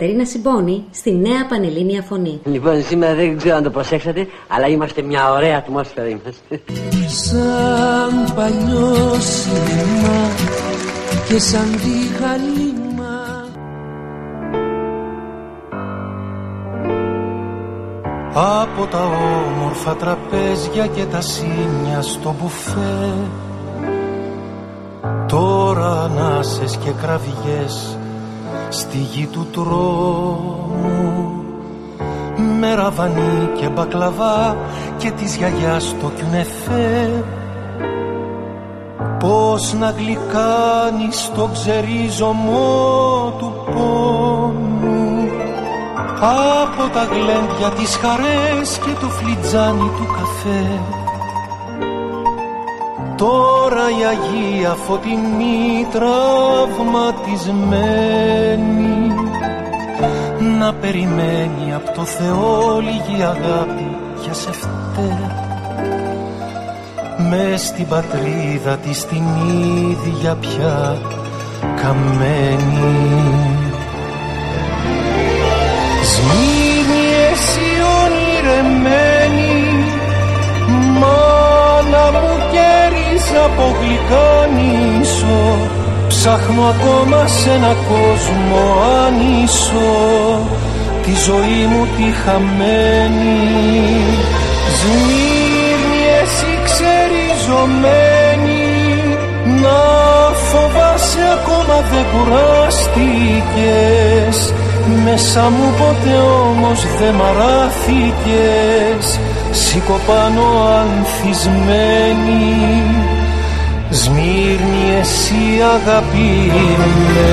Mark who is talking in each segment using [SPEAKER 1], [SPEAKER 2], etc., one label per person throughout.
[SPEAKER 1] Κατερίνα Συμπόνη στη νέα Πανελλήνια Φωνή.
[SPEAKER 2] Λοιπόν, σήμερα δεν ξέρω αν το προσέξατε, αλλά είμαστε μια ωραία ατμόσφαιρα είμαστε.
[SPEAKER 3] Σαν παλιό σήμα και σαν τη γαλήμα Από τα όμορφα τραπέζια και τα σύνια στο μπουφέ Τώρα ανάσες και κραυγές στη γη του τρόμου. Με ραβανί και μπακλαβά και της γιαγιάς το κιουνεφέ πως να γλυκάνεις το ξερίζωμό του πόνου. Από τα γλέντια της χαρές και το φλιτζάνι του καφέ Τώρα η Αγία Φωτεινή τραυματισμένη. Να περιμένει από το Θεό λίγη αγάπη για σε φταίει. Με στην πατρίδα της την ίδια πια καμένη. Σμήνη εσύ ονειρεμένη από γλυκάνισο Ψάχνω ακόμα σε ένα κόσμο άνισο. Τη ζωή μου τη χαμένη. Σμύρνη εσύ ξεριζωμένη. Να φοβάσαι ακόμα δεν κουράστηκες. Μέσα μου ποτέ όμως δεν μαράθηκες. Σήκω πάνω ανθισμένη Σμύρνη εσύ αγαπημένε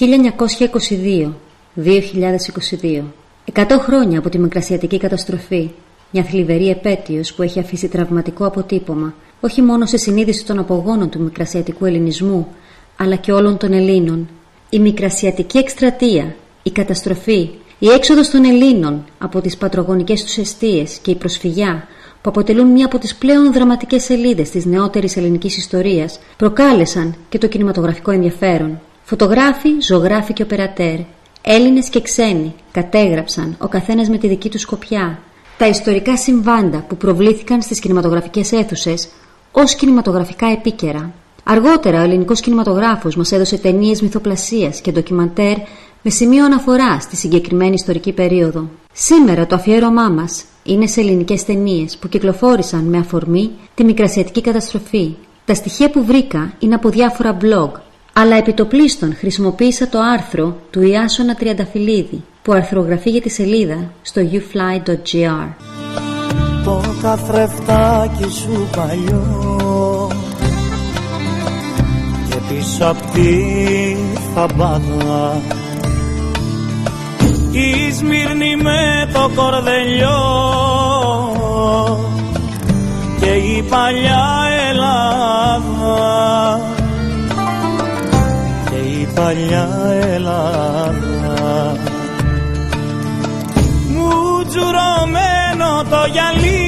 [SPEAKER 1] «1922, 2022. Εκατό χρόνια από τη Μικρασιατική καταστροφή μια θλιβερή επέτειος που έχει αφήσει τραυματικό αποτύπωμα όχι μόνο σε συνείδηση των απογόνων του μικρασιατικού ελληνισμού, αλλά και όλων των Ελλήνων. Η μικρασιατική εκστρατεία, η καταστροφή, η έξοδος των Ελλήνων από τις πατρογονικές τους αιστείες και η προσφυγιά που αποτελούν μία από τις πλέον δραματικές σελίδες της νεότερης ελληνικής ιστορίας προκάλεσαν και το κινηματογραφικό ενδιαφέρον. Φωτογράφοι, ζωγράφοι και οπερατέρ, Έλληνες και ξένοι κατέγραψαν ο καθένας με τη δική του σκοπιά τα ιστορικά συμβάντα που προβλήθηκαν στις κινηματογραφικές αίθουσες ως κινηματογραφικά επίκαιρα. Αργότερα ο ελληνικός κινηματογράφος μας έδωσε ταινίες μυθοπλασίας και ντοκιμαντέρ με σημείο αναφορά στη συγκεκριμένη ιστορική περίοδο. Σήμερα το αφιέρωμά μας είναι σε ελληνικές ταινίες που κυκλοφόρησαν με αφορμή τη μικρασιατική καταστροφή. Τα στοιχεία που βρήκα είναι από διάφορα blog, αλλά επιτοπλίστων χρησιμοποίησα το άρθρο του Ιάσονα Τριανταφυλλίδη που αρθρογραφεί για τη σελίδα στο youfly.gr.
[SPEAKER 3] Το καθρεφτάκι σου παλιό και πίσω απ' τη φαμπάδα η Σμύρνη με το κορδελιό και η παλιά Ελλάδα. Και η παλιά Ελλάδα το γυαλί.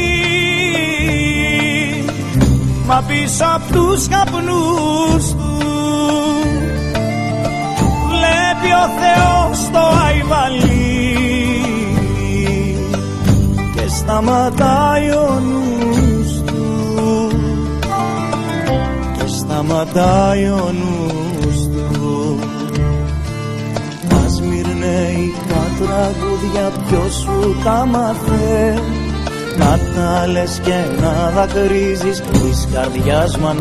[SPEAKER 3] Μα πίσω απ' τους καπνούς του Βλέπει ο Θεός το αϊβαλί. Και σταματάει ο νους του. Και σταματάει ο νους του. Ας μυρνέικα τραγούδια ποιος σου τα μάθε να τα λες και να δακρύζεις της καρδιάς μου αν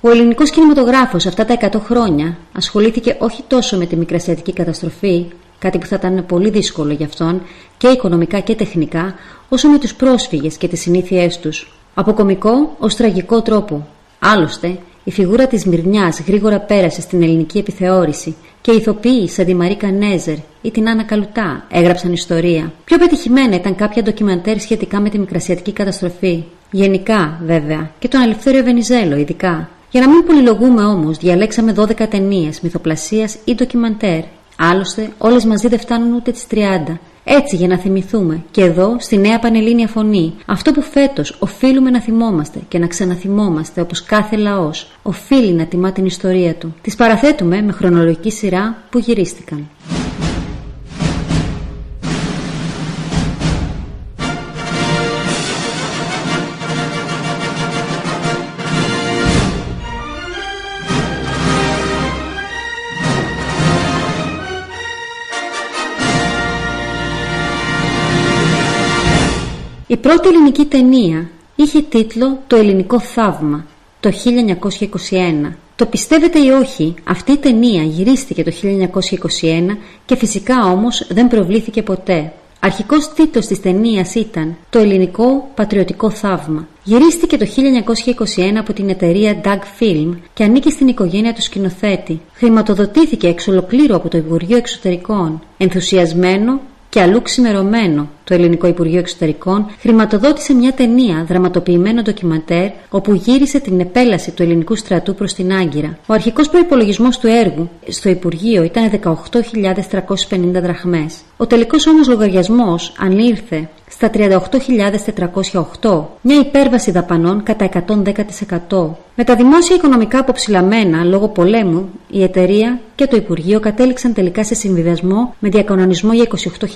[SPEAKER 1] Ο ελληνικός κινηματογράφος αυτά τα 100 χρόνια ασχολήθηκε όχι τόσο με τη μικρασιατική καταστροφή, κάτι που θα ήταν πολύ δύσκολο για αυτόν και οικονομικά και τεχνικά, όσο με τους πρόσφυγες και τις συνήθειές τους. Από κομικό ως τραγικό τρόπο. Άλλωστε, η φιγούρα της Μυρνιάς γρήγορα πέρασε στην ελληνική επιθεώρηση και οι ηθοποιοί σαν τη Μαρίκα Νέζερ ή την Άννα Καλουτά έγραψαν ιστορία. Πιο πετυχημένα ήταν κάποια ντοκιμαντέρ σχετικά με τη μικρασιατική καταστροφή. Γενικά, βέβαια, και τον Ελευθέριο Βενιζέλο ειδικά. Για να μην πολυλογούμε όμως, διαλέξαμε 12 ταινίες μυθοπλασίας ή ντοκιμαντέρ. Άλλωστε, όλες μαζί δεν φτάνουν ούτε τις 30. Έτσι για να θυμηθούμε και εδώ στη νέα πανελλήνια φωνή αυτό που φέτος οφείλουμε να θυμόμαστε και να ξαναθυμόμαστε όπως κάθε λαός οφείλει να τιμά την ιστορία του. Τις παραθέτουμε με χρονολογική σειρά που γυρίστηκαν. Η πρώτη ελληνική ταινία είχε τίτλο «Το ελληνικό θαύμα» το 1921. Το πιστεύετε ή όχι, αυτή η ταινία γυρίστηκε το 1921 και φυσικά όμως δεν προβλήθηκε ποτέ. Αρχικός τίτλος της ταινίας ήταν «Το ελληνικό πατριωτικό θαύμα». Γυρίστηκε το 1921 από την εταιρεία Doug Film και ανήκει στην οικογένεια του σκηνοθέτη. Χρηματοδοτήθηκε εξ ολοκλήρου από το Υπουργείο Εξωτερικών. Ενθουσιασμένο και αλλού ξημερωμένο το Ελληνικό Υπουργείο Εξωτερικών χρηματοδότησε μια ταινία δραματοποιημένο ντοκιμαντέρ όπου γύρισε την επέλαση του ελληνικού στρατού προς την Άγκυρα. Ο αρχικός προπολογισμό του έργου στο Υπουργείο ήταν 18.350 δραχμές. Ο τελικός όμως λογαριασμός ανήλθε στα 38.408, μια υπέρβαση δαπανών κατά 110%. Με τα δημόσια οικονομικά αποψηλαμένα λόγω πολέμου, η εταιρεία και το Υπουργείο κατέληξαν τελικά σε συμβιβασμό με διακανονισμό για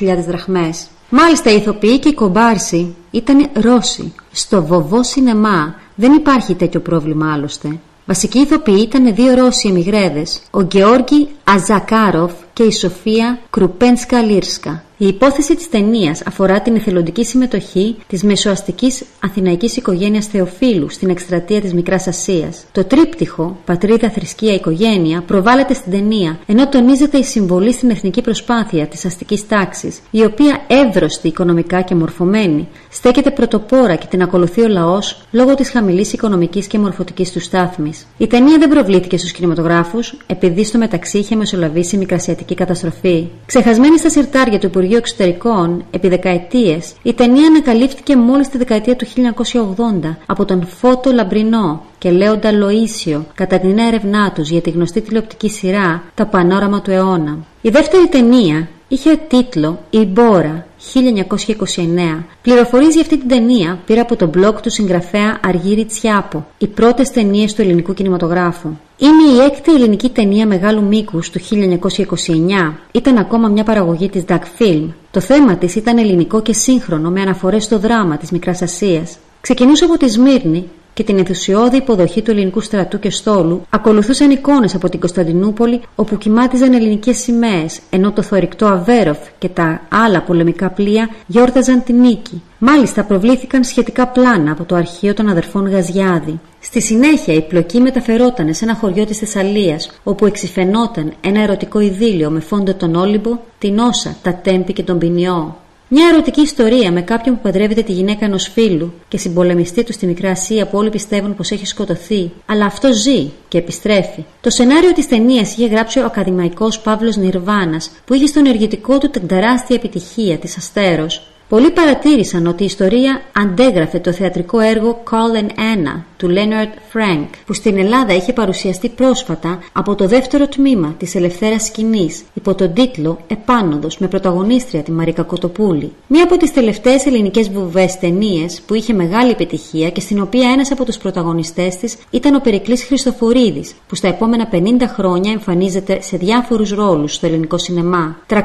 [SPEAKER 1] 28.000 δραχμές. Μάλιστα οι ηθοποιοί και οι κομπάρσοι ήταν Ρώσοι. Στο βοβό σινεμά δεν υπάρχει τέτοιο πρόβλημα άλλωστε. Βασικοί ηθοποιοί ήταν δύο Ρώσοι εμιγρέδες, ο Γεώργη Αζακάροφ και η Σοφία Κρουπένσκα Λίρσκα. Η υπόθεση της ταινίας αφορά την εθελοντική συμμετοχή της μεσοαστικής αθηναϊκής οικογένειας Θεοφίλου στην εκστρατεία της Μικράς Ασίας. Το τρίπτυχο Πατρίδα, Θρησκεία, Οικογένεια προβάλλεται στην ταινία, ενώ τονίζεται η συμβολή στην εθνική προσπάθεια της αστικής τάξης, η οποία εύρωστη οικονομικά και μορφωμένη, στέκεται πρωτοπόρα και την ακολουθεί ο λαός λόγω της χαμηλής οικονομικής και μορφωτικής του στάθμης. Η ταινία δεν προβλήθηκε στους κινηματογράφους, επειδή στο μεταξύ είχε μεσολαβήσει μικρασιατική καταστροφή. Ξεχασμένη στα συρτάρια του Υπουργείου Εξωτερικών επί δεκαετίες, η ταινία ανακαλύφθηκε μόλις τη δεκαετία του 1980 από τον Φώτο Λαμπρινό και Λέοντα Λοίσιο κατά την έρευνά τους για τη γνωστή τηλεοπτική σειρά Τα Πανόραμα του αιώνα. Η δεύτερη ταινία είχε τίτλο «Η Μπόρα» 1929. Πληροφορίζει αυτή την ταινία πήρα από το blog του συγγραφέα Αργύρι Τσιάπο, οι πρώτες ταινίες του ελληνικού κινηματογράφου. Είναι η έκτη ελληνική ταινία μεγάλου μήκου του 1929. Ήταν ακόμα μια παραγωγή της Duck Film. Το θέμα της ήταν ελληνικό και σύγχρονο με αναφορές στο δράμα της Μικρά Ασία. Ξεκινούσε από τη Σμύρνη και την ενθουσιώδη υποδοχή του ελληνικού στρατού και στόλου ακολουθούσαν εικόνες από την Κωνσταντινούπολη όπου κοιμάτιζαν ελληνικές σημαίες, ενώ το θορυκτό Αβέροφ και τα άλλα πολεμικά πλοία γιόρταζαν την νίκη. Μάλιστα προβλήθηκαν σχετικά πλάνα από το αρχείο των αδερφών Γαζιάδη. Στη συνέχεια η πλοκή μεταφερόταν σε ένα χωριό της Θεσσαλίας, όπου εξηφαινόταν ένα ερωτικό ειδήλιο με φόντο τον Όλυμπο, την Όσα, τα Τέμπη και τον Ποινιό. Μια ερωτική ιστορία με κάποιον που παντρεύεται τη γυναίκα ενός φίλου και συμπολεμιστή τους στη Μικρά Ασία που όλοι πιστεύουν πως έχει σκοτωθεί, αλλά αυτό ζει και επιστρέφει. Το σενάριο της ταινίας είχε γράψει ο ακαδημαϊκός Παύλος Νιρβάνας, που είχε στο ενεργητικό του την τεράστια επιτυχία της Αστέρος, Πολλοί παρατήρησαν ότι η ιστορία αντέγραφε το θεατρικό έργο Call and Anna του Leonard Frank, που στην Ελλάδα είχε παρουσιαστεί πρόσφατα από το δεύτερο τμήμα της Ελευθέρας Σκηνής, υπό τον τίτλο «Επάνωδος» με πρωταγωνίστρια τη Μαρίκα Κοτοπούλη. Μία από τις τελευταίες ελληνικές βουβές ταινίες που είχε μεγάλη επιτυχία και στην οποία ένας από τους πρωταγωνιστές της ήταν ο Περικλής Χριστοφορίδης, που στα επόμενα 50 χρόνια εμφανίζεται σε διάφορους ρόλους στο ελληνικό σινεμά. 300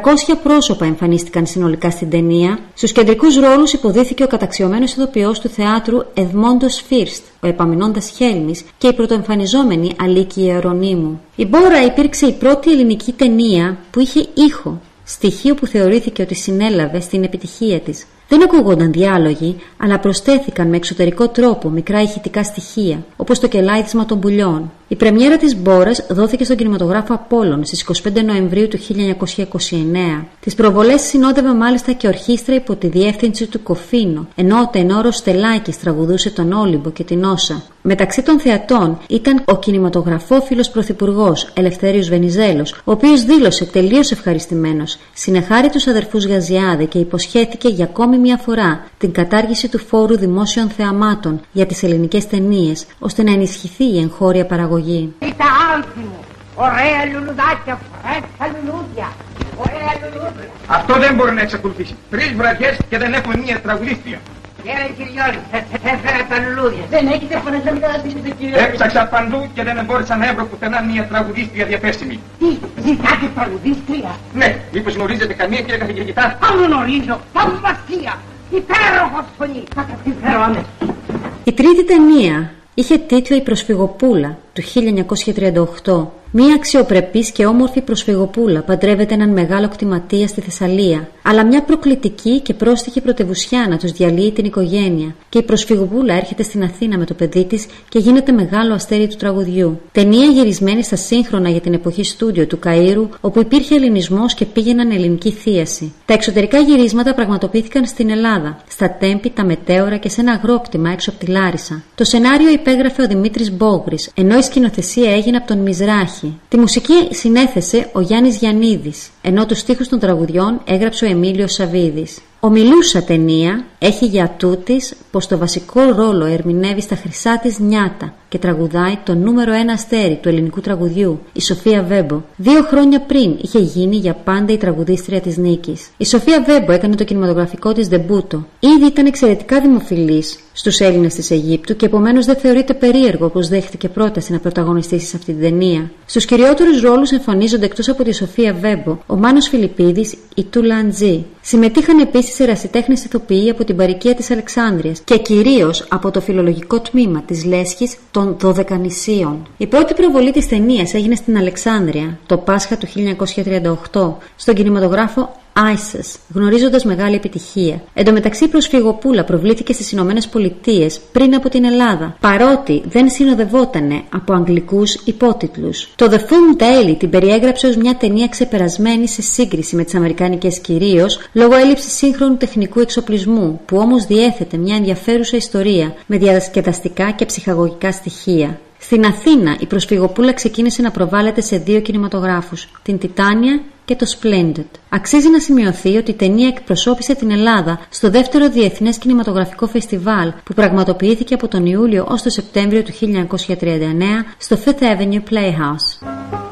[SPEAKER 1] πρόσωπα εμφανίστηκαν συνολικά στην ταινία, κεντρικούς ρόλους υποδίθηκε ο καταξιωμένος ηθοποιό του θεάτρου Εδμόντος Φίρστ, ο επαμεινώντας Χέλμης και η πρωτοεμφανιζόμενη Αλίκη Ιερονίμου. Η Μπόρα υπήρξε η πρώτη ελληνική ταινία που είχε ήχο, στοιχείο που θεωρήθηκε ότι συνέλαβε στην επιτυχία της. Δεν ακούγονταν διάλογοι, αλλά προσθέθηκαν με εξωτερικό τρόπο μικρά ηχητικά στοιχεία, όπως το κελάιδισμα των πουλιών. Η πρεμιέρα της Μπόρας δόθηκε στον κινηματογράφο Απόλλων στις 25 Νοεμβρίου του 1929. Τις προβολές συνόδευε μάλιστα και ορχήστρα υπό τη διεύθυνση του Κοφίνο, ενώ ο τενόρος Στελάκης τραγουδούσε τον Όλυμπο και την Όσα. Μεταξύ των θεατών ήταν ο κινηματογραφόφιλος πρωθυπουργός Ελευθέριος Βενιζέλος, ο οποίος δήλωσε τελείως ευχαριστημένος, συνεχάρη τους αδερφούς Γαζιάδε και υποσχέθηκε για ακόμη μια φορά την κατάργηση του φόρου δημόσιων θεαμάτων για τις ελληνικές ταινίες, ώστε να ενισχυθεί η εγχώρια παραγωγή.
[SPEAKER 4] Κοίτα άνθη μου, ωραία λουλουδάκια, φρέσκα λουλούδια, ωραία λουλούδια.
[SPEAKER 5] Αυτό δεν μπορεί να εξακολουθήσει. Τρεις βραδιές και δεν έχουμε μία τραγουδίστρια.
[SPEAKER 4] Κύριε Κυριόλη, σε έφερα τα λουλούδια.
[SPEAKER 6] Δεν έχετε φωνές να μην καταστήσετε κύριε.
[SPEAKER 5] Έψαξα παντού και δεν μπόρεσα να βρω πουθενά μία τραγουδίστρια διαθέσιμη.
[SPEAKER 4] Τι, ζητάτε τραγουδίστρια;
[SPEAKER 5] Ναι, μήπως γνωρίζετε καμία κύριε καθηγητά;
[SPEAKER 4] Αν γνωρίζω, θαυμασία, υπέροχος φωνή. Θα τα φέρω αμέσως.
[SPEAKER 1] Η τρίτη ταινία είχε τίτλο «Η προσφυγοπούλα» του 1938. Μία αξιοπρεπής και όμορφη προσφυγοπούλα παντρεύεται έναν μεγάλο κτηματία στη Θεσσαλία, αλλά μια προκλητική και πρόστιχη πρωτευουσιά να τους διαλύει την οικογένεια, και η προσφυγοπούλα έρχεται στην Αθήνα με το παιδί της και γίνεται μεγάλο αστέρι του τραγουδιού. Ταινία γυρισμένη στα σύγχρονα για την εποχή στούντιο του Καΐρου, όπου υπήρχε ελληνισμός και πήγαιναν ελληνική θίαση. Τα εξωτερικά γυρίσματα πραγματοποιήθηκαν στην Ελλάδα, στα Τέμπη, τα Μετέωρα και σε ένα αγρόκτημα έξω από τη Λάρισα. Το σενάριο υπέγραφε ο Δημήτρης Μπόγρης, ενώ η σκηνοθεσία έγινε από τον Μιζράχη. Τη μουσική συνέθεσε ο Γιάννης Γιαννίδης, ενώ τους στίχους των τραγουδιών έγραψε ο Εμίλιος Σαβίδης. Ο Μιλούσα ταινία έχει για τούτης πως το βασικό ρόλο ερμηνεύει στα χρυσά της νιάτα και τραγουδάει το νούμερο ένα αστέρι του ελληνικού τραγουδιού, η Σοφία Βέμπο. Δύο χρόνια πριν είχε γίνει για πάντα η τραγουδίστρια της νίκης. Η Σοφία Βέμπο έκανε το κινηματογραφικό της δεμπούτο. Ήδη ήταν εξαιρετικά δημοφιλής στους Έλληνες της Αιγύπτου και επομένως δεν θεωρείται περίεργο πως δέχτηκε πρόταση να πρωταγωνιστήσει σε αυτή την ταινία. Στους κυριότερους ρόλους εμφανίζονται εκτός από τη Σοφία Βέμπο ο Μάνος Φιλιππίδης, η Τούλα Αντζή. Συμμετείχαν επίσης ερασιτέχνες ηθοποιοί από την παροικία της Αλεξάνδρεια και κυρίως από το φιλολογικό τμήμα της Λέσχης των Δωδεκανησίων. Η πρώτη προβολή της ταινίας έγινε στην Αλεξάνδρεια το Πάσχα του 1938 στον κινηματογράφο ISIS, γνωρίζοντας μεγάλη επιτυχία. Εν τω μεταξύ, η προσφυγοπούλα προβλήθηκε στις Ηνωμένες Πολιτείες πριν από την Ελλάδα, παρότι δεν συνοδευόταν από αγγλικούς υπότιτλους. Το The Film Daily την περιέγραψε ως μια ταινία ξεπερασμένη σε σύγκριση με τις Αμερικάνικες κυρίως λόγω έλλειψης σύγχρονου τεχνικού εξοπλισμού, που όμως διέθετε μια ενδιαφέρουσα ιστορία με διασκεδαστικά και ψυχαγωγικά στοιχεία. Στην Αθήνα, η προσφυγοπούλα ξεκίνησε να προβάλλεται σε δύο κινηματογράφους, την Τιτάνια και το Splendid. Αξίζει να σημειωθεί ότι η ταινία εκπροσώπησε την Ελλάδα στο δεύτερο Διεθνέ Κινηματογραφικό Φεστιβάλ που πραγματοποιήθηκε από τον Ιούλιο ω το Σεπτέμβριο του 1939 στο Fifth Avenue Playhouse.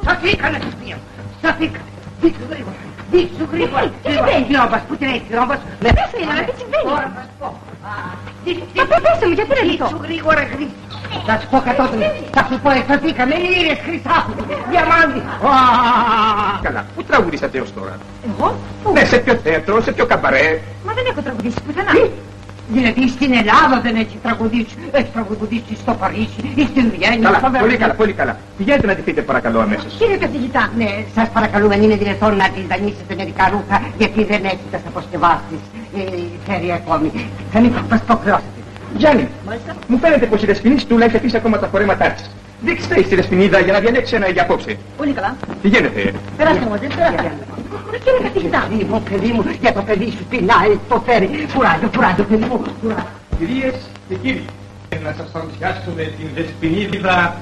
[SPEAKER 4] Σωθήκανε Σοφία, σωθήκανε. Δείξου γρήγορα, δείξου γρήγορα. Τι συμβαίνει, Ρόμπας, πού την έχεις, Ρόμπας.
[SPEAKER 6] Δεν θέλω, τι συμβαίνει.
[SPEAKER 4] Τώρα θα σου πω.
[SPEAKER 6] Μα πέστε μου, γιατί να λυθώ;
[SPEAKER 4] Δείξου γρήγορα, γρήγορα. Θα σου πω κατόπιν, θα σου πω εσωθήκαμε, λύρες, χρυσάφι, διαμάντι.
[SPEAKER 5] Καλά, πού τραγουδήσατε έως τώρα;
[SPEAKER 6] Εγώ, πού;
[SPEAKER 5] Ναι, σε ποιο θέατρο, σε ποιο καμπαρέ.
[SPEAKER 6] Μα δεν έχω τραγουδήσει πουθενά.
[SPEAKER 4] Τι, δηλαδή στην Ελλάδα δεν έχει τραγουδήσει, έχει τραγουδήσει στο Παρίσι ή στην Βιέννη.
[SPEAKER 5] Καλά,
[SPEAKER 4] στο
[SPEAKER 5] πολύ
[SPEAKER 4] Βερολίνο.
[SPEAKER 5] καλά, πολύ καλά. Πηγαίνετε να τη πείτε παρακαλώ αμέσως.
[SPEAKER 6] Κύριε καθηγητά,
[SPEAKER 4] Ναι, σας παρακαλούμε, αν είναι δυνατόν να της δανείσετε μερικά ρούχα, γιατί δεν έχει τα αποσκευάσεις ε, φέρει ακόμη. Θα μην θα το χρεώσετε.
[SPEAKER 5] Γιάννη, μου φαίνεται πως η δεσποινή στούλα έχει αφήσει ακόμα τα φορέματά της. Δείξτε τη δεσποινίδα για να διαλέξει ένα για απόψε.
[SPEAKER 6] πολύ καλά.
[SPEAKER 5] Πηγαίνετε.
[SPEAKER 6] Περάστε μου, δεν περάστε. Μα κύριε καθηγητά,
[SPEAKER 4] Παιδί μου, παιδί μου, για το παιδί σου πεινάει, το φέρει. Κουράγιο, κουράγιο, παιδί μου, κουράγιο.
[SPEAKER 5] Κυρίες και κύριοι, να σας παρουσιάσουμε την δεσποινίδα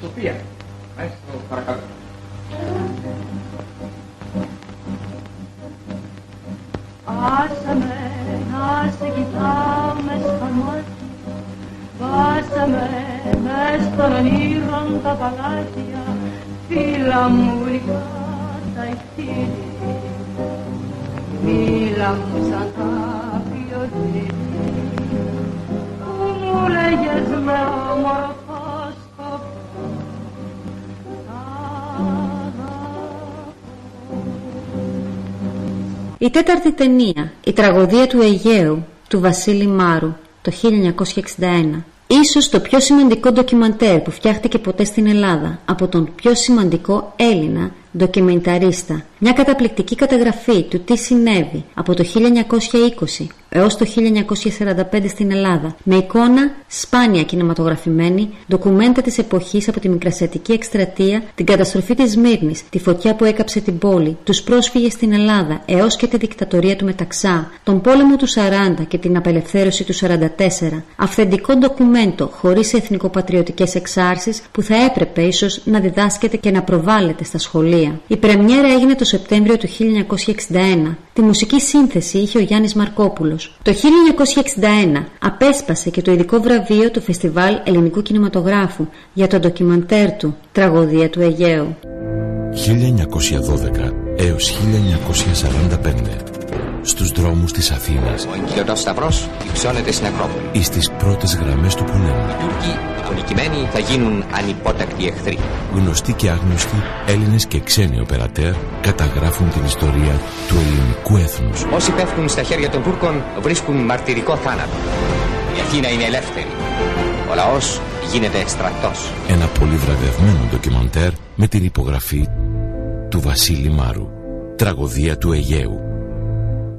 [SPEAKER 5] Σοφία. Μάλιστα, παρακαλώ.
[SPEAKER 7] Άσε με να σε κοιτάω μες στα μάτια Βάσε με μες των ονείρων τα παλάτια Φίλα μου ρηγά τα ηχτήρια Μίλα μου σαν τα πιωτήρια Που μου λέγες με όμορφο σκοπό;
[SPEAKER 1] Η τέταρτη ταινία, η τραγωδία του Αιγαίου, του Βασίλη Μάρου, το 1961. Ίσως το πιο σημαντικό ντοκιμαντέρ που φτιάχτηκε ποτέ στην Ελλάδα από τον πιο σημαντικό Έλληνα ντοκιμενταρίστα. Μια καταπληκτική καταγραφή του τι συνέβη από το 1920 έως το 1945 στην Ελλάδα, με εικόνα σπάνια κινηματογραφημένη, ντοκουμέντα της εποχής από τη Μικρασιατική Εκστρατεία, την καταστροφή της Μύρνης, τη φωτιά που έκαψε την πόλη, τους πρόσφυγες στην Ελλάδα έως και τη δικτατορία του Μεταξά, τον πόλεμο του 40 και την απελευθέρωση του 44, αυθεντικό ντοκουμέντο χωρίς εθνικοπατριωτικές εξάρσεις που θα έπρεπε ίσως να διδάσκεται και να προβάλλεται στα σχολεία. Η πρεμιέρα έγινε το Σεπτέμβριο του 1961. Τη μουσική σύνθεση είχε ο Γιάννης Μαρκόπουλος. Το 1961 απέσπασε και το ειδικό βραβείο του Φεστιβάλ Ελληνικού Κινηματογράφου για το ντοκιμαντέρ του «Τραγωδία του Αιγαίου».
[SPEAKER 8] 1912 έως 1945 στους δρόμους της Αθήνας
[SPEAKER 9] Ο εγκυλωτός σταυρός υψώνεται στην Ακρόπολη.
[SPEAKER 8] ή στις πρώτες γραμμές του πολέμου.
[SPEAKER 9] Οι Τούρκοι απονικημένοι θα γίνουν ανυπότακτοι εχθροί.
[SPEAKER 8] Γνωστοί και άγνωστοι Έλληνες και ξένοι οπερατέρ καταγράφουν την ιστορία του ελληνικού έθνους.
[SPEAKER 9] Όσοι πέφτουν στα χέρια των Τούρκων βρίσκουν μαρτυρικό θάνατο. Η Αθήνα είναι ελεύθερη. Ο λαός γίνεται στρατός.
[SPEAKER 8] Ένα πολύ βραβευμένο ντοκιμαντέρ με την υπογραφή του Βασίλη Μάρου. Τραγωδία του Αιγαίου.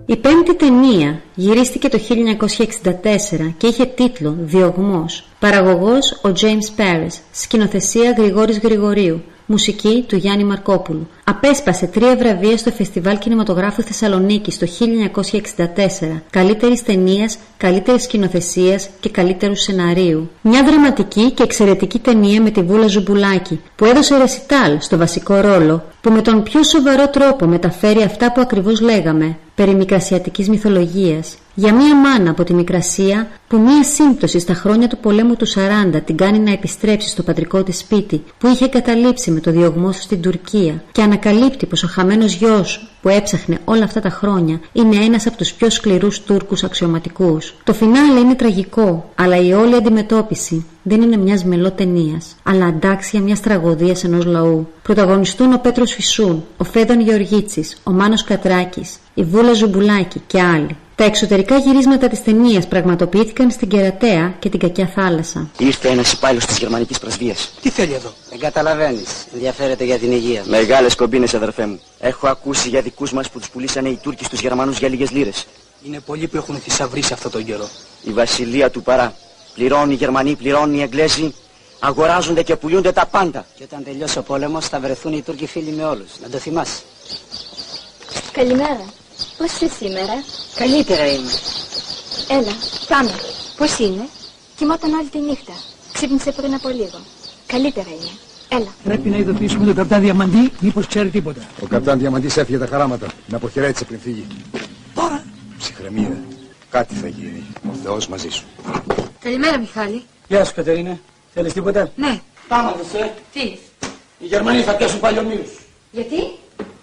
[SPEAKER 1] Η πέμπτη ταινία γυρίστηκε το 1964 και είχε τίτλο «Διωγμός». Παραγωγός ο James Paris, σκηνοθεσία Γρηγόρης Γρηγορίου, μουσική του Γιάννη Μαρκόπουλου. Απέσπασε τρία βραβεία στο Φεστιβάλ Κινηματογράφου Θεσσαλονίκης το 1964, καλύτερης ταινίας, καλύτερης σκηνοθεσίας και καλύτερου σεναρίου. Μια δραματική και εξαιρετική ταινία με τη Βούλα Ζουμπουλάκη, που έδωσε ρεσιτάλ στο βασικό ρόλο, που με τον πιο σοβαρό τρόπο μεταφέρει αυτά που ακριβώς λέγαμε, περί μικρασιατικής μυθολογίας. Για μία μάνα από τη Μικρασία που μία σύμπτωση στα χρόνια του πολέμου του 40 την κάνει να επιστρέψει στο πατρικό της σπίτι που είχε καταλείψει με το διωγμό του στην Τουρκία και ανακαλύπτει πως ο χαμένος γιος που έψαχνε όλα αυτά τα χρόνια είναι ένας από τους πιο σκληρούς Τούρκους αξιωματικούς. Το φινάλε είναι τραγικό, αλλά η όλη αντιμετώπιση δεν είναι μιας μελό ταινίας, αλλά αντάξια μιας τραγωδίας ενός λαού. Πρωταγωνιστούν ο Πέτρος Φυσούν, ο Φέδων Γεωργίτσης, ο Μάνος Κατράκης, η Βούλα Ζουμπουλάκη και άλλοι. Τα εξωτερικά γυρίσματα της ταινίας πραγματοποιήθηκαν στην Κερατέα και την Κακιά Θάλασσα.
[SPEAKER 10] Ήρθε ένας υπάλληλος της γερμανικής πρεσβείας.
[SPEAKER 11] Τι θέλει εδώ;
[SPEAKER 10] Δεν καταλαβαίνεις. Ενδιαφέρεται για την υγεία.
[SPEAKER 11] Μεγάλες κομπίνες, αδερφέ μου. Έχω ακούσει για δικούς μας που τους πουλήσανε οι Τούρκοι στους Γερμανούς για λίγες λίρες.
[SPEAKER 12] Είναι πολλοί που έχουν θησαυρίσει αυτό τον καιρό.
[SPEAKER 11] Η βασιλεία του παρά. Πληρώνουν οι Γερμανοί, πληρώνουν οι Εγγλέζοι. Αγοράζονται και πουλούνται τα πάντα.
[SPEAKER 10] Και όταν τελειώσει ο πόλεμος θα βρεθούν οι Τούρκοι φίλοι με όλους. Να το θυμάσαι.
[SPEAKER 13] Καλημέρα. Πώς είσαι σήμερα,
[SPEAKER 10] Καλύτερα είμαι.
[SPEAKER 13] Έλα, πάμε. Πώς είναι, Κοιμόταν όλη τη νύχτα. Ξύπνησε πριν από λίγο. Καλύτερα είναι. Έλα.
[SPEAKER 12] Πρέπει να ειδοποιήσουμε τον καπτάν Διαμαντή, μήπως ξέρει τίποτα.
[SPEAKER 14] Ο καπτάν Διαμαντής έφυγε τα χαράματα. Με αποχαιρέτησε πριν φύγει.
[SPEAKER 12] Τώρα.
[SPEAKER 14] Ψυχραιμία. Κάτι θα γίνει. Ο Θεός μαζί σου.
[SPEAKER 13] Καλημέρα, Μιχάλη.
[SPEAKER 12] Γεια σου, Κατερίνα. Θέλεις τίποτα;
[SPEAKER 13] Ναι.
[SPEAKER 12] Πάμε, δε.
[SPEAKER 13] Τι;
[SPEAKER 12] Οι Γερμανοί θα πιάσουν πάλι ομίλου.
[SPEAKER 13] Γιατί;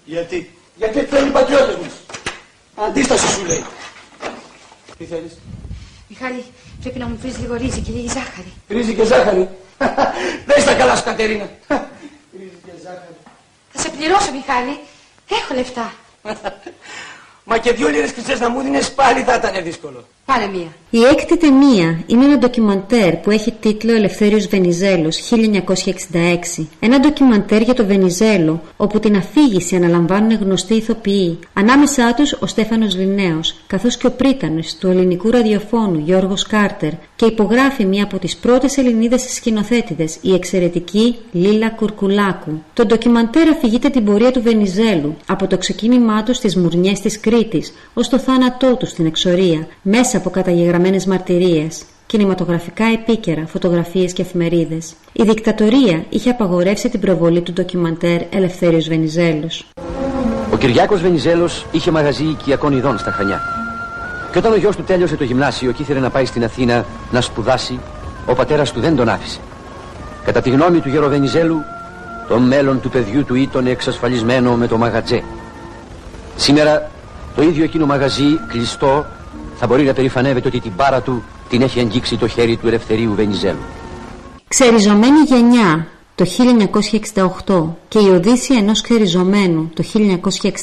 [SPEAKER 12] Γιατί; Γιατί θέλουν οι πατριώτες μας. Αντίσταση σου λέει. Τι θέλεις;
[SPEAKER 13] Μιχάλη, πρέπει να μου βρει λίγο ρύζι και λίγη ζάχαρη.
[SPEAKER 12] Ρύζι και ζάχαρη. Δεν είσαι καλά σου, Κατερίνα. Ρύζι και ζάχαρη.
[SPEAKER 13] Θα σε πληρώσω, Μιχάλη. Έχω λεφτά.
[SPEAKER 12] Μα και δυο λίρες χρυσές να μου δίνεις πάλι θα ήταν δύσκολο.
[SPEAKER 13] Πάλε μία.
[SPEAKER 1] Η έκτη ταινία είναι ένα ντοκιμαντέρ που έχει τίτλο Ελευθέριος Βενιζέλος 1966. Ένα ντοκιμαντέρ για το Βενιζέλο, όπου την αφήγηση αναλαμβάνουν γνωστοί ηθοποιοί. Ανάμεσά τους ο Στέφανος Λινέος, καθώς και ο πρίτανος του ελληνικού ραδιοφώνου Γιώργος Κάρτερ και υπογράφει μία από τις πρώτες Ελληνίδες σκηνοθέτηδες, η εξαιρετική Λίλα Κουρκουλάκου. Το ντοκιμαντέρ αφηγείται την πορεία του Βενιζέλου από το ξεκίνημά του στις μουρνιές της Κρήτης ως το θάνατό του στην εξορία, μέσα από καταγεγραμμένες μαρτυρίες, κινηματογραφικά επίκαιρα, φωτογραφίες και εφημερίδες. Η δικτατορία είχε απαγορεύσει την προβολή του ντοκιμαντέρ Ελευθέριος Βενιζέλος.
[SPEAKER 15] Ο Κυριάκος Βενιζέλος είχε μαγαζί οικιακών ειδών στα Χανιά. Και όταν ο γιος του τέλειωσε το γυμνάσιο και ήθελε να πάει στην Αθήνα να σπουδάσει, ο πατέρας του δεν τον άφησε. Κατά τη γνώμη του Γεροβενιζέλου, το μέλλον του παιδιού του ήταν εξασφαλισμένο με το μαγατζέ. Σήμερα το ίδιο εκείνο μαγαζί κλειστό θα μπορεί να περηφανεύεται ότι την πάρα του την έχει αγγίξει το χέρι του Ελευθερίου Βενιζέλου.
[SPEAKER 1] Ξεριζωμένη γενιά το 1968 και η Οδύσσια ενός ξεριζωμένου το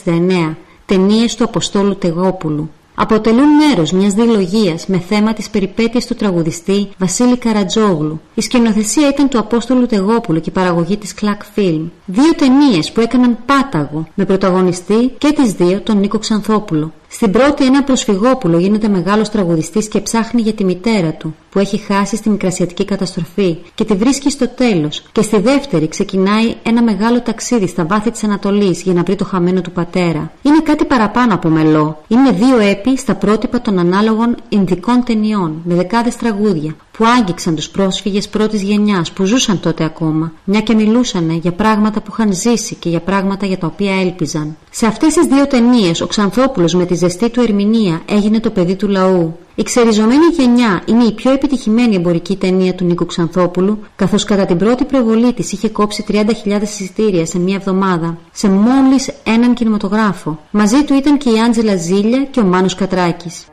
[SPEAKER 1] 1969 ταινίες του Αποστόλου Τεγόπουλου αποτελούν μέρος μιας διλογίας με θέμα τις περιπέτειες του τραγουδιστή Βασίλη Καρατζόγλου. Η σκηνοθεσία ήταν του Απόστολου Τεγόπουλου και η παραγωγή της Κλακ Film. Δύο ταινίες που έκαναν πάταγο με πρωταγωνιστή και τις δύο τον Νίκο Ξανθόπουλο. Στην πρώτη ένα προσφυγόπουλο γίνεται μεγάλος τραγουδιστής και ψάχνει για τη μητέρα του που έχει χάσει στη μικρασιατική καταστροφή και τη βρίσκει στο τέλος και στη δεύτερη ξεκινάει ένα μεγάλο ταξίδι στα βάθη της Ανατολής για να βρει το χαμένο του πατέρα. Είναι κάτι παραπάνω από μελό. Είναι δύο έπι στα πρότυπα των ανάλογων Ινδικών ταινιών με δεκάδες τραγούδια που άγγιξαν τους πρόσφυγες πρώτης γενιάς που ζούσαν τότε ακόμα, μια και μιλούσαν για πράγματα που είχαν ζήσει και για πράγματα για τα οποία έλπιζαν. Σε αυτές τις δύο ταινίες ο Ξανθόπουλος με τη ζεστή του ερμηνεία έγινε το παιδί του λαού. Η ξεριζωμένη γενιά είναι η πιο επιτυχημένη εμπορική ταινία του Νίκου Ξανθόπουλου, καθώς κατά την πρώτη προβολή της είχε κόψει 30.000 εισιτήρια σε μία εβδομάδα, σε μόλις έναν κινηματογράφο. Μαζί του ήταν και η Άντζελα Ζήλια και ο Μάνος Κατράκης.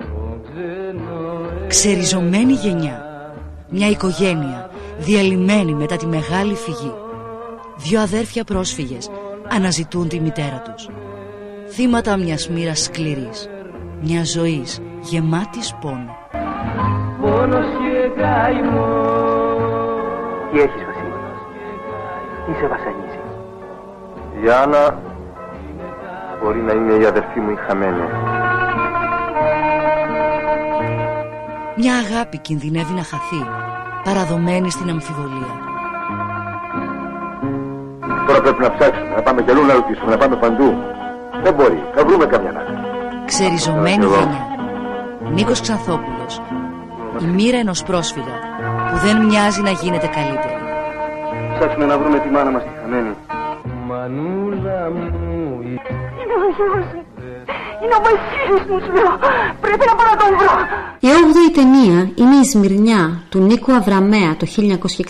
[SPEAKER 16] Ξεριζωμένη γενιά. Μια οικογένεια διαλυμένη μετά τη μεγάλη φυγή. Δύο αδέρφια πρόσφυγες αναζητούν τη μητέρα τους. Θύματα μιας μοίρας σκληρής. Μιας ζωής γεμάτης πόνο.
[SPEAKER 17] Πόνος και καημό Τι έχεις Βασίλη Τι σε βασανίζει;
[SPEAKER 5] Η Άννα μπορεί να είναι η αδερφή μου η χαμένη.
[SPEAKER 16] Μια αγάπη κινδυνεύει να χαθεί, παραδομένη στην αμφιβολία.
[SPEAKER 5] Τώρα πρέπει να ψάξουμε, να πάμε και αλλού να ρωτήσουμε, να πάμε παντού. Δεν μπορεί, θα βρούμε καμιά άκρη.
[SPEAKER 16] Ξεριζωμένη γενιά. Νίκος Ξανθόπουλος. Η μοίρα ενός πρόσφυγα που δεν μοιάζει να γίνεται καλύτερη.
[SPEAKER 5] Ψάξουμε να βρούμε τη μάνα μας τη χαμένη.
[SPEAKER 17] Μανούλα μου
[SPEAKER 6] Είναι ο γιος μου. Είναι ο Βασίλης μου σου λέω. Πρέπει να πάω να τον βρω.
[SPEAKER 1] Η 8η ταινία είναι η Σμυρνιά του Νίκου Αβραμέα το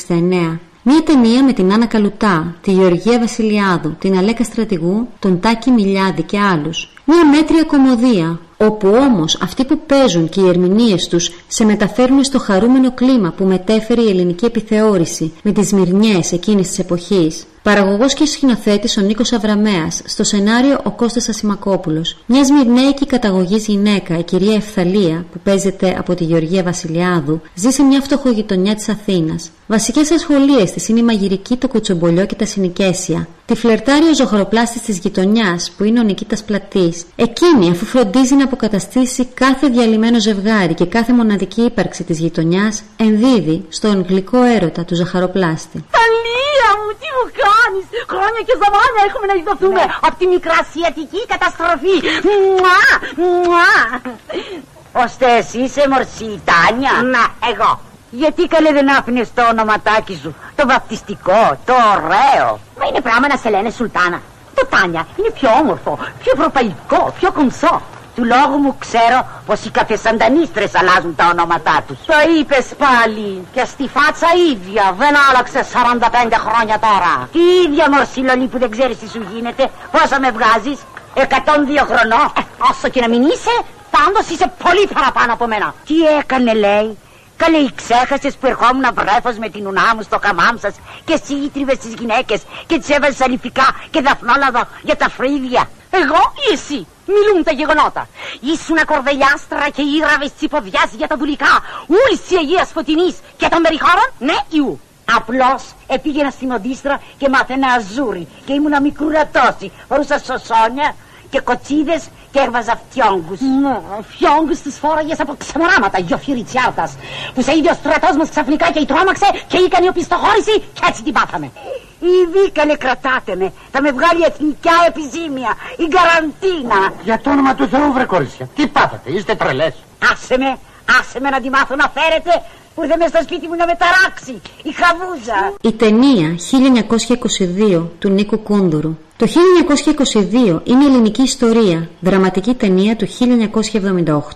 [SPEAKER 1] 1969. Μία ταινία με την Άννα Καλουτά, τη Γεωργία Βασιλιάδου, την Αλέκα Στρατηγού, τον Τάκη Μιλιάδη και άλλους. Μία μέτρια κομμωδία, όπου όμως αυτοί που παίζουν και οι ερμηνείες τους σε μεταφέρουν στο χαρούμενο κλίμα που μετέφερε η ελληνική επιθεώρηση με τις μυρνιές εκείνης της εποχής. Παραγωγός και σκηνοθέτης ο Νίκος Αβραμέας, στο σενάριο ο Κώστας Ασημακόπουλος. Μιας σμυρνέικη καταγωγής γυναίκα, η κυρία Ευθαλία, που παίζεται από τη Γεωργία Βασιλιάδου, ζει σε μια φτωχογειτονιά της Αθήνας. Βασικές ασχολίες της είναι η μαγειρική, το κουτσομπολιό και τα συνοικέσια. Τη φλερτάρει ο ζωχροπλάστης της γειτονιάς, που είναι ο Νικήτας Πλατής. Εκείνη, αφού φροντίζει να αποκαταστήσει κάθε διαλυμένο ζευγάρι και κάθε μοναδική ύπαρξη της γειτονιάς, ενδίδει στον γλυκό έρωτα του ζαχαροπλάστη.
[SPEAKER 6] Αλία μου, τι μου κάνεις. Χρόνια και ζαμάνια έχουμε να ειδωθούμε από τη μικρασιατική καταστροφή. Μουά, μουά.
[SPEAKER 4] Ώστε εσύ είσαι μορσή Τάνια.
[SPEAKER 6] Να, εγώ.
[SPEAKER 4] Γιατί καλέ δεν άφηνες το ονοματάκι σου, το βαπτιστικό, το ωραίο.
[SPEAKER 6] Μα είναι πράγμα να σε λένε Σουλτάνα. Το Τάνια είναι πιο όμορφο, πιο ευρωπαϊκό, πιο κομψό.
[SPEAKER 4] Του λόγου μου ξέρω πως οι καφεσαντανίστρες αλλάζουν τα ονόματά τους.
[SPEAKER 6] Το είπες πάλι και στη φάτσα ίδια δεν άλλαξε 45 χρόνια τώρα.
[SPEAKER 4] Τι ίδια μορσίλολη που δεν ξέρεις τι σου γίνεται, πόσο με βγάζεις, 102 χρονών.
[SPEAKER 6] Ε, όσο και να μην είσαι, πάντως είσαι πολύ παραπάνω από μένα.
[SPEAKER 4] Τι έκανε λέει, Καλέ, ξέχασες που ερχόμουν βρέφος με την ουνά μου στο καμάμ σας και εσύ ήτριβες τις γυναίκες και τις έβαζες αληφικά και δαφνόλαδο για τα φρύδια.
[SPEAKER 6] Εγώ ή εσύ; Μιλούν τα γεγονότα. Ήσουν κορδελιάστρα και ήραβες τσιποδιάς για τα δουλικά. Ούλης της Αγίας Φωτεινής και των περιχώρων, ναι ιού.
[SPEAKER 4] Απλώς επήγαινα στην Οντίστρα και μάθαινα αζούρι και ήμουνα μικρούρα τόση. Φορούσα σωσόνια και κοτσίδες και έβαζα φιόγκους.
[SPEAKER 6] Ναι, φιόγκους τους φόραγες από ξεμοράματα, γιοφυριτσιάρτας. Που σε είδε ο στρατός μας ξαφνικά και η τρόμαξε και έκανε οπισθοχώρηση και έτσι την πάθαμε.
[SPEAKER 4] Ήδη καλέ κρατάτε με. Θα με βγάλει εθνικά επιζήμια. Η καραντίνα.
[SPEAKER 18] Για το όνομα του Θεού βρε κορίτσια. Τι πάθατε, είστε τρελές.
[SPEAKER 4] Άσε με, άσε με να τη μάθω να φέρετε που ήρθε μέσα στο σπίτι μου να με ταράξει. Η χαβούζα.
[SPEAKER 1] Η ταινία 1922 του Νίκου Κούντουρου. Το 1922 είναι ελληνική ιστορία, δραματική ταινία του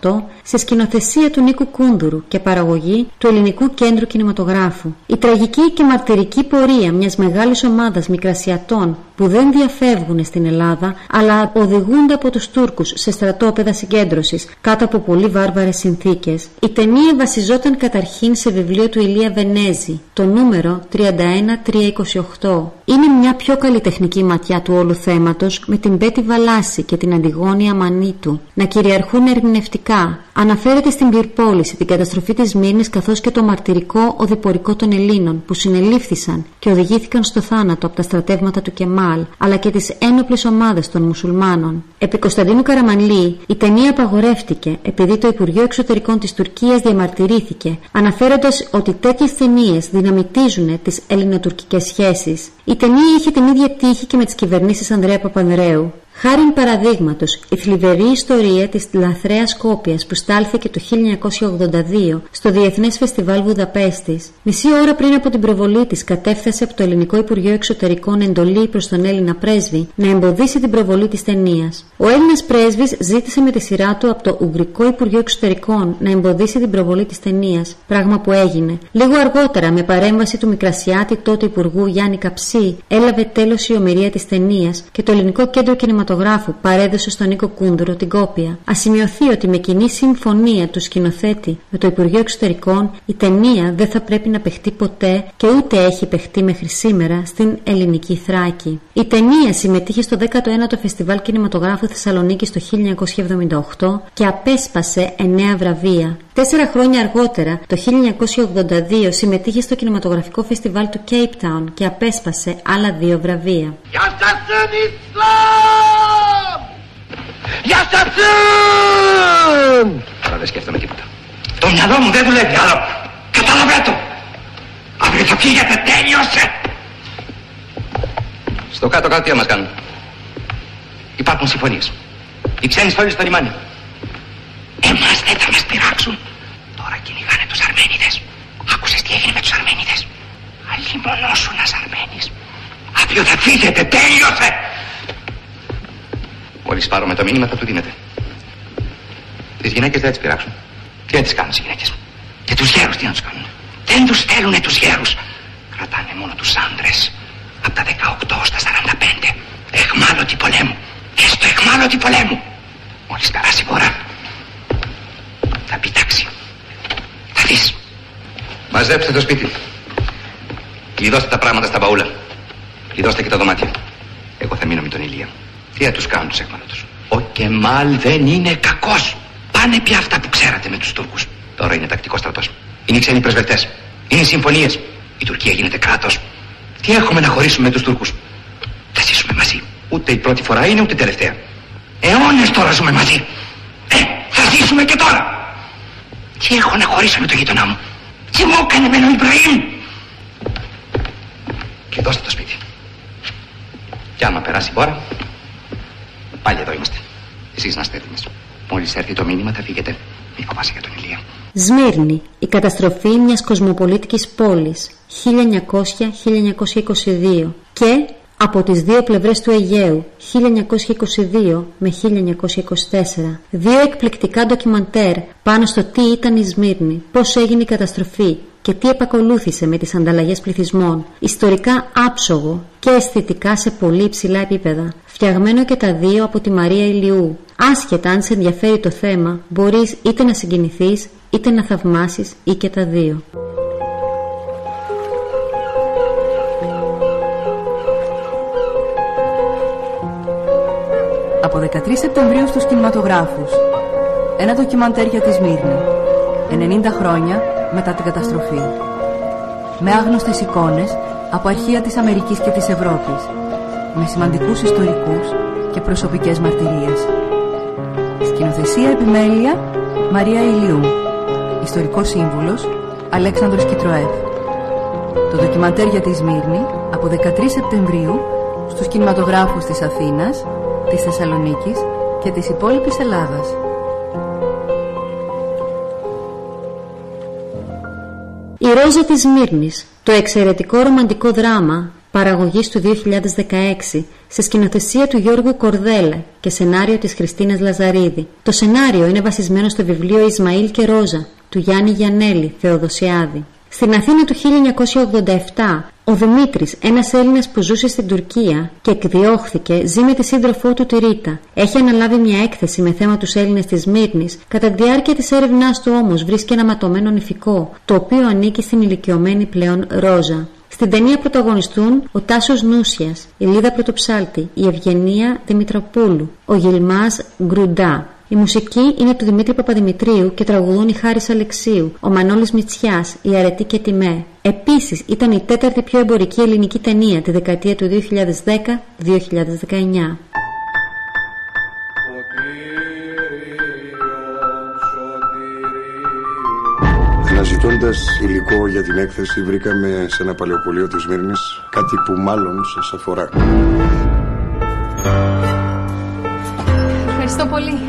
[SPEAKER 1] 1978 σε σκηνοθεσία του Νίκου Κούντουρου και παραγωγή του Ελληνικού Κέντρου Κινηματογράφου. Η τραγική και μαρτυρική πορεία μιας μεγάλης ομάδας μικρασιατών που δεν διαφεύγουν στην Ελλάδα αλλά οδηγούνται από τους Τούρκους σε στρατόπεδα συγκέντρωσης κάτω από πολύ βάρβαρες συνθήκες. Η ταινία βασιζόταν καταρχήν σε βιβλίο του Ηλία Βενέζη, το νούμερο 31328. Είναι μια πιο καλλιτεχνική ματιά του του όλου θέματος με την Πέτη Βαλάση και την Αντιγόνια Μανίτου να κυριαρχούν ερμηνευτικά. Αναφέρεται στην πυρπόληση, την καταστροφή της Μύρνης καθώς και το μαρτυρικό οδηπορικό των Ελλήνων που συνελήφθησαν και οδηγήθηκαν στο θάνατο από τα στρατεύματα του Κεμάλ αλλά και τις ένοπλες ομάδες των μουσουλμάνων. Επί Κωνσταντίνου Καραμανλή η ταινία απαγορεύτηκε επειδή το Υπουργείο Εξωτερικών της Τουρκίας διαμαρτυρήθηκε αναφέροντας ότι τέτοιες ταινίες δυναμητίζουν τις ελληνοτουρκικές σχέσεις. Η ταινία είχε την ίδια τύχη και με τις κυβερνήσεις Ανδρέα Παπανδρέου. Χάριν παραδείγματος, η θλιβερή ιστορία της λαθρέας κόπιας που στάλθηκε το 1982 στο Διεθνές Φεστιβάλ Βουδαπέστης. Μισή ώρα πριν από την προβολή της κατέφθασε από το Ελληνικό Υπουργείο Εξωτερικών εντολή προς τον Έλληνα πρέσβη να εμποδίσει την προβολή της ταινίας. Ο Έλληνας πρέσβης ζήτησε με τη σειρά του από το Ουγγρικό Υπουργείο Εξωτερικών να εμποδίσει την προβολή της ταινίας, πράγμα που έγινε. Λίγο αργότερα, με παρέμβαση του Μικρασιάτη τότε Υπουργού Γιάννη Καψί, έλαβε τέλος η ομοιρία της ταινίας και το Ελληνικό Κέντρο Κινηματογράφου κινηματογράφου παρέδωσε στον Νίκο Κούντουρο την κόπια. Α σημειωθεί ότι με κοινή συμφωνία του σκηνοθέτη με το Υπουργείο Εξωτερικών η ταινία δεν θα πρέπει να παιχτεί ποτέ και ούτε έχει παιχτεί μέχρι σήμερα στην ελληνική Θράκη. Η ταινία συμμετείχε στο 19ο Φεστιβάλ Κινηματογράφου Θεσσαλονίκη το 1978 και απέσπασε 9 βραβεία. Τέσσερα χρόνια αργότερα, το 1982, συμμετείχε στο Κινηματογραφικό Φεστιβάλ του Cape Town και απέσπασε άλλα δύο βραβεία.
[SPEAKER 12] Γεια σας Ισλάμ! Γεια σας
[SPEAKER 9] Τώρα δεν σκέφτομαι τίποτα.
[SPEAKER 12] Το μυαλό μου δεν δουλεύει άλλο. Καταλαβαίνω το. Αύριο θα φύγετε, τέλειωσε.
[SPEAKER 9] Στο κάτω-κάτω τι θα μας κάνουν;
[SPEAKER 12] Υπάρχουν συμφωνίες. Οι ξένοι στόλοι στο λιμάνι. Εμάς δεν θα μας πειράξουν. Τώρα κυνηγάνε τους Αρμένιδες. Άκουσες τι έγινε με τους Αρμένιδες; Αλλημονώσουνας Αρμένης. Αύριο θα φύγετε, τέλειωσε.
[SPEAKER 9] Μόλις πάρω με το μήνυμα θα του δίνετε. Τις γυναίκες δεν τις πειράξουν.
[SPEAKER 12] Τι να τις κάνουν τις γυναίκες. Και τους γέρους τι να τους κάνουν; Δεν τους στέλνουνε τους γέρους. Κρατάνε μόνο τους άντρες. Από τα 18 στα 45. Εχμάλωτη πολέμου. Έστω εχμάλωτη πολέμου. Μόλις περάσει η ώρα. Θα πει τάξη. Θα δεις.
[SPEAKER 9] Μαζέψτε το σπίτι. Κλειδώστε τα πράγματα στα μπαούλα. Κλειδώστε και τα δωμάτια. Εγώ θα μείνω με τον Ηλία. Τι θα τους κάνουν τους εχμαλώτους.
[SPEAKER 12] Ο Κεμάλ δεν είναι κακός. Πάνε πια αυτά που ξέρατε με τους Τούρκους.
[SPEAKER 9] Τώρα είναι τακτικός στρατός.
[SPEAKER 12] Είναι οι ξένοι πρεσβευτές. Είναι οι συμφωνίες. Η Τουρκία γίνεται κράτος. Τι έχουμε να χωρίσουμε με τους Τούρκους; Θα ζήσουμε μαζί.
[SPEAKER 9] Ούτε η πρώτη φορά είναι ούτε η τελευταία.
[SPEAKER 12] Αιώνες τώρα ζούμε μαζί. Ε, θα ζήσουμε και τώρα. Τι έχω να χωρίσω με το γείτονά μου. Τι μου έκανε με τον Ιμπραήμ.
[SPEAKER 9] Κλειδώστε το σπίτι. Κι άμα περάσει η ώρα, πάλι εδώ είμαστε. Εσείς να είστε έτοιμες. Μόλις έρθει το μήνυμα θα φύγετε. Μη φοβάσαι για τον Ηλία.
[SPEAKER 1] Σμύρνη, η καταστροφή μιας κοσμοπολίτικης πόλης 1900-1922 και από τις δύο πλευρές του Αιγαίου 1922 με 1924 δύο εκπληκτικά ντοκιμαντέρ πάνω στο τι ήταν η Σμύρνη, πώς έγινε η καταστροφή και τι επακολούθησε με τις ανταλλαγές πληθυσμών. Ιστορικά άψογο και αισθητικά σε πολύ υψηλά επίπεδα φτιαγμένο και τα δύο από τη Μαρία Ηλιού. Άσχετα αν σε ενδιαφέρει το θέμα μπορείς είτε να συγκινηθείς είτε να θαυμάσεις ή και τα δύο
[SPEAKER 16] 13 Σεπτεμβρίου στους κινηματογράφους. Ένα ντοκιμαντέρ για τη Σμύρνη. 90 χρόνια μετά την καταστροφή. Με άγνωστες εικόνες από αρχεία της Αμερικής και της Ευρώπης. Με σημαντικούς ιστορικούς και προσωπικές μαρτυρίες. Σκηνοθεσία επιμέλεια Μαρία Ηλιού. Ιστορικός σύμβουλος Αλέξανδρος Κιτροεύ. Το ντοκιμαντέρ για τη Σμύρνη από 13 Σεπτεμβρίου στους κινηματογράφους της Αθήνας της Θεσσαλονίκης και της υπόλοιπης Ελλάδας.
[SPEAKER 1] Η Ρόζα της Μύρνης, το εξαιρετικό ρομαντικό δράμα παραγωγής του 2016 σε σκηνοθεσία του Γιώργου Κορδέλα και σενάριο της Χριστίνας Λαζαρίδη. Το σενάριο είναι βασισμένο στο βιβλίο Ισμαήλ και Ρόζα του Γιάννη Γιανέλη Θεοδοσιάδη. Στην Αθήνα του 1987, ο Δημήτρης, ένας Έλληνας που ζούσε στην Τουρκία και εκδιώχθηκε, ζει με τη σύντροφό του τη Ρίτα. Έχει αναλάβει μια έκθεση με θέμα τους Έλληνες της Μύρνης. Κατά τη διάρκεια της έρευνάς του όμως βρίσκει ένα ματωμένο νηφικό, το οποίο ανήκει στην ηλικιωμένη πλέον Ρόζα. Στην ταινία πρωταγωνιστούν ο Τάσος Νούσιας, η Λίδα Πρωτοψάλτη, η Ευγενία Δημητροπούλου, ο Γιλμάς Γκρουντά, η μουσική είναι του Δημήτρη Παπαδημητρίου και τραγουδούν η Χάρης Αλεξίου, ο Μανώλης Μητσιάς, η Αρετή και Τιμέ. Επίσης ήταν η τέταρτη πιο εμπορική ελληνική ταινία τη δεκαετία του 2010-2019.
[SPEAKER 14] Αναζητώντας υλικό για την έκθεση, βρήκαμε σε ένα παλαιοπολείο της Μύρνης κάτι που μάλλον σας αφορά.
[SPEAKER 13] Ευχαριστώ πολύ.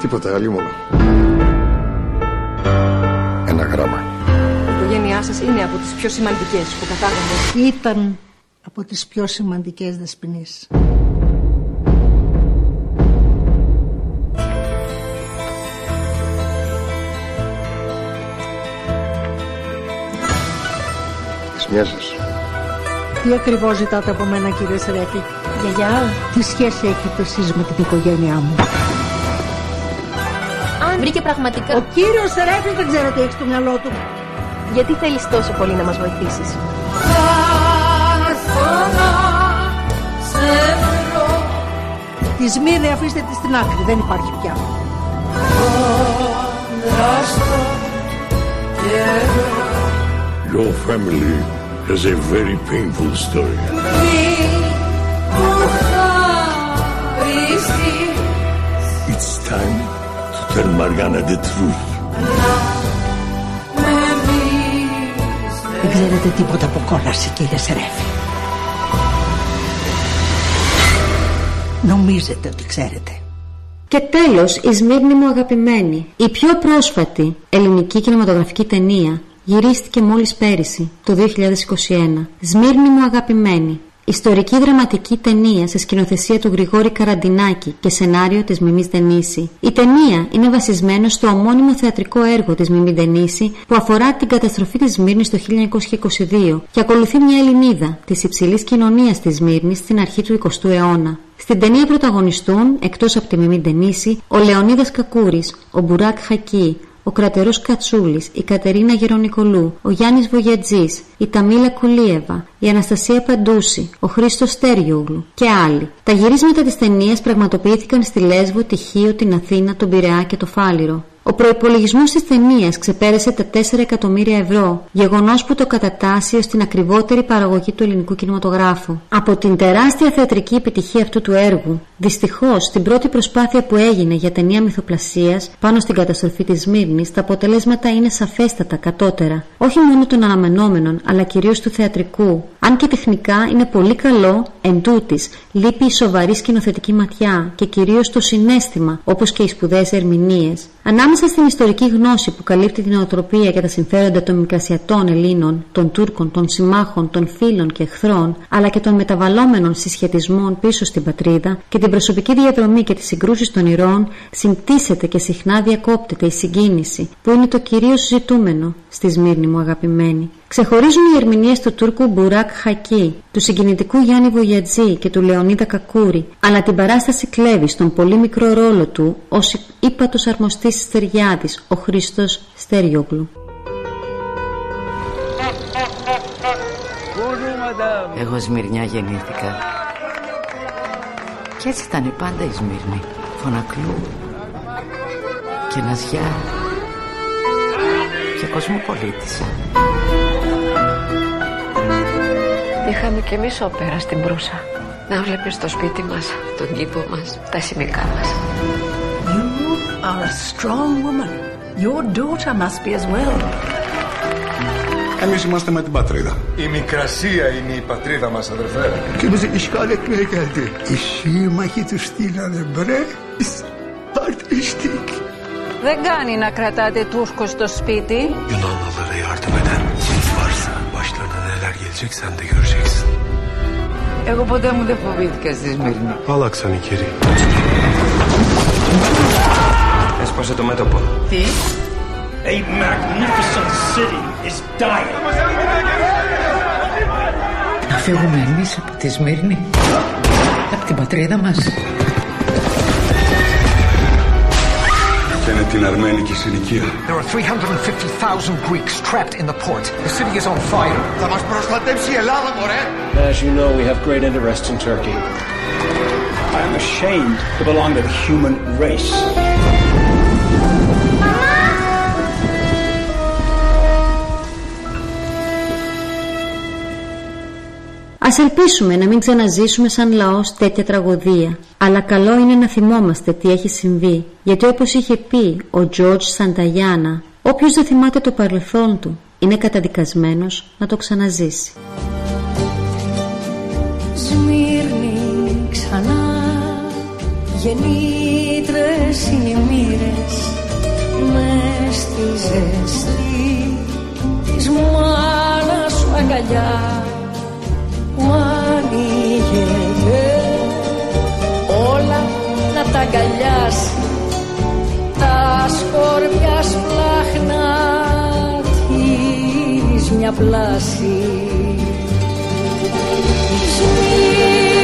[SPEAKER 14] Τίποτα, άλλη μόνο. Ένα γράμμα.
[SPEAKER 13] Η οικογένειά σας είναι από τις πιο σημαντικές που κατάγονται.
[SPEAKER 19] Ήταν από τις πιο σημαντικές δεσποινείς.
[SPEAKER 14] Της μιας σας.
[SPEAKER 19] Τι ακριβώς ζητάτε από μένα κύριε Σερέφη.
[SPEAKER 13] Γιαγιά.
[SPEAKER 19] Τι σχέση έχετε εσείς με την οικογένειά μου;
[SPEAKER 13] Αν βρήκε πραγματικά...
[SPEAKER 19] Ο κύριος Σερέφης δεν ξέρω τι έχει στο μυαλό του.
[SPEAKER 13] Γιατί θέλεις τόσο πολύ να μας βοηθήσεις;
[SPEAKER 19] Τη Σμύρνη αφήστε τη στην άκρη, δεν υπάρχει πια.
[SPEAKER 20] Your family has a very painful story. It's time to tell Mariana the truth.
[SPEAKER 19] Ξέρετε τίποτα από κόλαση κύριε Σερέφη. Νομίζετε ότι ξέρετε.
[SPEAKER 1] Και τέλος, η Σμύρνη μου αγαπημένη. Η πιο πρόσφατη ελληνική κινηματογραφική ταινία γυρίστηκε μόλις πέρυσι, το 2021. Σμύρνη μου αγαπημένη. Ιστορική δραματική ταινία σε σκηνοθεσία του Γρηγόρη Καραντινάκη και σενάριο της Μιμής Δενίση. Η ταινία είναι βασισμένο στο ομώνυμο θεατρικό έργο της Μιμή Δενίση που αφορά την καταστροφή της Σμύρνης το 1922 και ακολουθεί μια Ελληνίδα της υψηλής κοινωνίας της Σμύρνης στην αρχή του 20ου αιώνα. Στην ταινία πρωταγωνιστούν, εκτός από τη Μιμή Ντενίση, ο Λεωνίδας Κακούρης, ο Μπουράκ Χακί, ο Κρατερός Κατσούλης, η Κατερίνα Γερονικολού, ο Γιάννης Βογιατζής, η Ταμίλα Κουλίεβα, η Αναστασία Παντούση, ο Χρήστος Στέριογλου και άλλοι. Τα γυρίσματα της ταινίας πραγματοποιήθηκαν στη Λέσβο, τη Χίο, την Αθήνα, τον Πειραιά και το Φάληρο. Ο προπολογισμό της ταινίας ξεπέρασε τα 4 εκατομμύρια ευρώ, γεγονός που το κατατάσσει ως την ακριβότερη παραγωγή του ελληνικού κινηματογράφου. Από την τεράστια θεατρική επιτυχία αυτού του έργου, δυστυχώς στην πρώτη προσπάθεια που έγινε για ταινία μυθοπλασίας πάνω στην καταστροφή της Μύρνη, τα αποτελέσματα είναι σαφέστατα κατώτερα. Όχι μόνο των αναμενόμενων, αλλά κυρίως του θεατρικού. Αν και τεχνικά είναι πολύ καλό, εν τούτης, λείπει η σοβαρή σκηνοθετική ματιά και κυρίως το συνέστημα, όπως και οι σπουδαίες ερμηνείες. Ανάμεσα στην ιστορική γνώση που καλύπτει την οτροπία και τα συμφέροντα των μικρασιατών Ελλήνων, των Τούρκων, των συμμάχων, των φίλων και εχθρών, αλλά και των μεταβαλλόμενων συσχετισμών πίσω στην πατρίδα και την προσωπική διαδρομή και τις συγκρούσεις των ηρώων, συμπτύσσεται και συχνά διακόπτεται η συγκίνηση, που είναι το κυρίως ζητούμενο στη Σμύρνη μου αγαπημένη. Ξεχωρίζουν οι ερμηνείες του Τούρκου Μπουράκ Χακί, του συγκινητικού Γιάννη Βογιατζή και του Λεωνίδα Κακούρη, αλλά την παράσταση κλέβει στον πολύ μικρό ρόλο του ως ύπατος αρμοστής τη Στεριάδης, ο Χρήστος Στέριογλου.
[SPEAKER 21] Εγώ Σμυρνιά γεννήθηκα. Και έτσι ήταν πάντα η Σμύρνη. Φωνακλού και Ναζιά και κοσμοπολίτης.
[SPEAKER 22] Είχαμε κι εμείς όπερα στην Προύσα. Να βλέπεις το σπίτι μας, τον κήπο μας, τα σημικά μας.
[SPEAKER 19] You are a strong woman. Your daughter must be as well.
[SPEAKER 14] Εμείς είμαστε με την πατρίδα.
[SPEAKER 23] Η Μικρασία είναι η πατρίδα μας, αδερφέ.
[SPEAKER 24] Και bizi işgal etmeye geldi. Οι σύμμαχοι του στείλανε μπρε. Αρτιστικ.
[SPEAKER 25] Δεν κάνει να κρατάτε Τούρκο στο σπίτι.
[SPEAKER 20] Yunanlılara yardım eden kim varsa başlarına neler gelecek sen de göreceksin.
[SPEAKER 21] Εγώ ποτέ μου δεν φοβήθηκα στη Σμύρνη.
[SPEAKER 20] Άλλαξαν οι κύριοι.
[SPEAKER 26] Έσπασε το μέτωπο.
[SPEAKER 21] Τι;
[SPEAKER 27] A magnificent city is dying.
[SPEAKER 21] Να φύγουμε εμείς από τη Σμύρνη. Από την πατρίδα μας.
[SPEAKER 23] και είναι την αρμένικη συνοικία.
[SPEAKER 28] There are 350,000 Greeks trapped in the port. The city is on fire.
[SPEAKER 23] Θα μας προστατεύσει η Ελλάδα, μωρέ!
[SPEAKER 29] As you know, we have great interest in Turkey. I am ashamed to belong to the human race.
[SPEAKER 1] Ας ελπίσουμε να μην ξαναζήσουμε σαν λαός τέτοια τραγωδία. Αλλά καλό είναι να θυμόμαστε τι έχει συμβεί. Γιατί όπως είχε πει ο Τζόρτζ Σανταγιάνα, όποιος δεν θυμάται το παρελθόν του, είναι καταδικασμένος να το ξαναζήσει.
[SPEAKER 30] Σμύρνη ξανά γεννήτρες είναι οι μοίρες μες στη ζεστή της μάνας σου αγκαλιά να τα αγκαλιάσει τα σκόρπια σπλάχνα της μια πλάση. Σμύρνη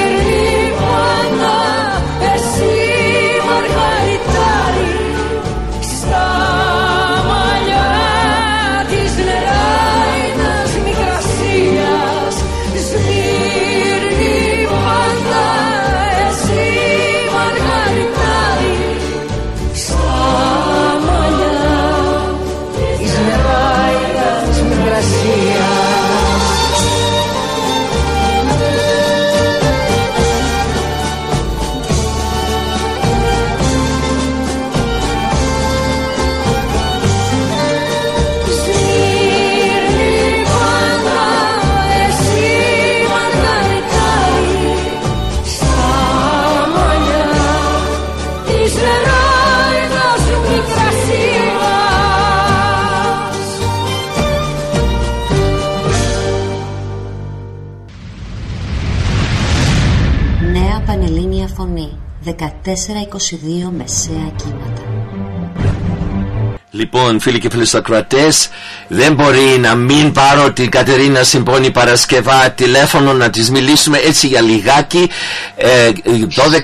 [SPEAKER 1] 14-22 μεσαία κύματα
[SPEAKER 31] Λοιπόν, φίλοι και φίλοι ακροατές, δεν μπορεί να μην πάρω την Κατερίνα Συμπόνη Παρασκευά τηλέφωνο να της μιλήσουμε έτσι για λιγάκι. Ε,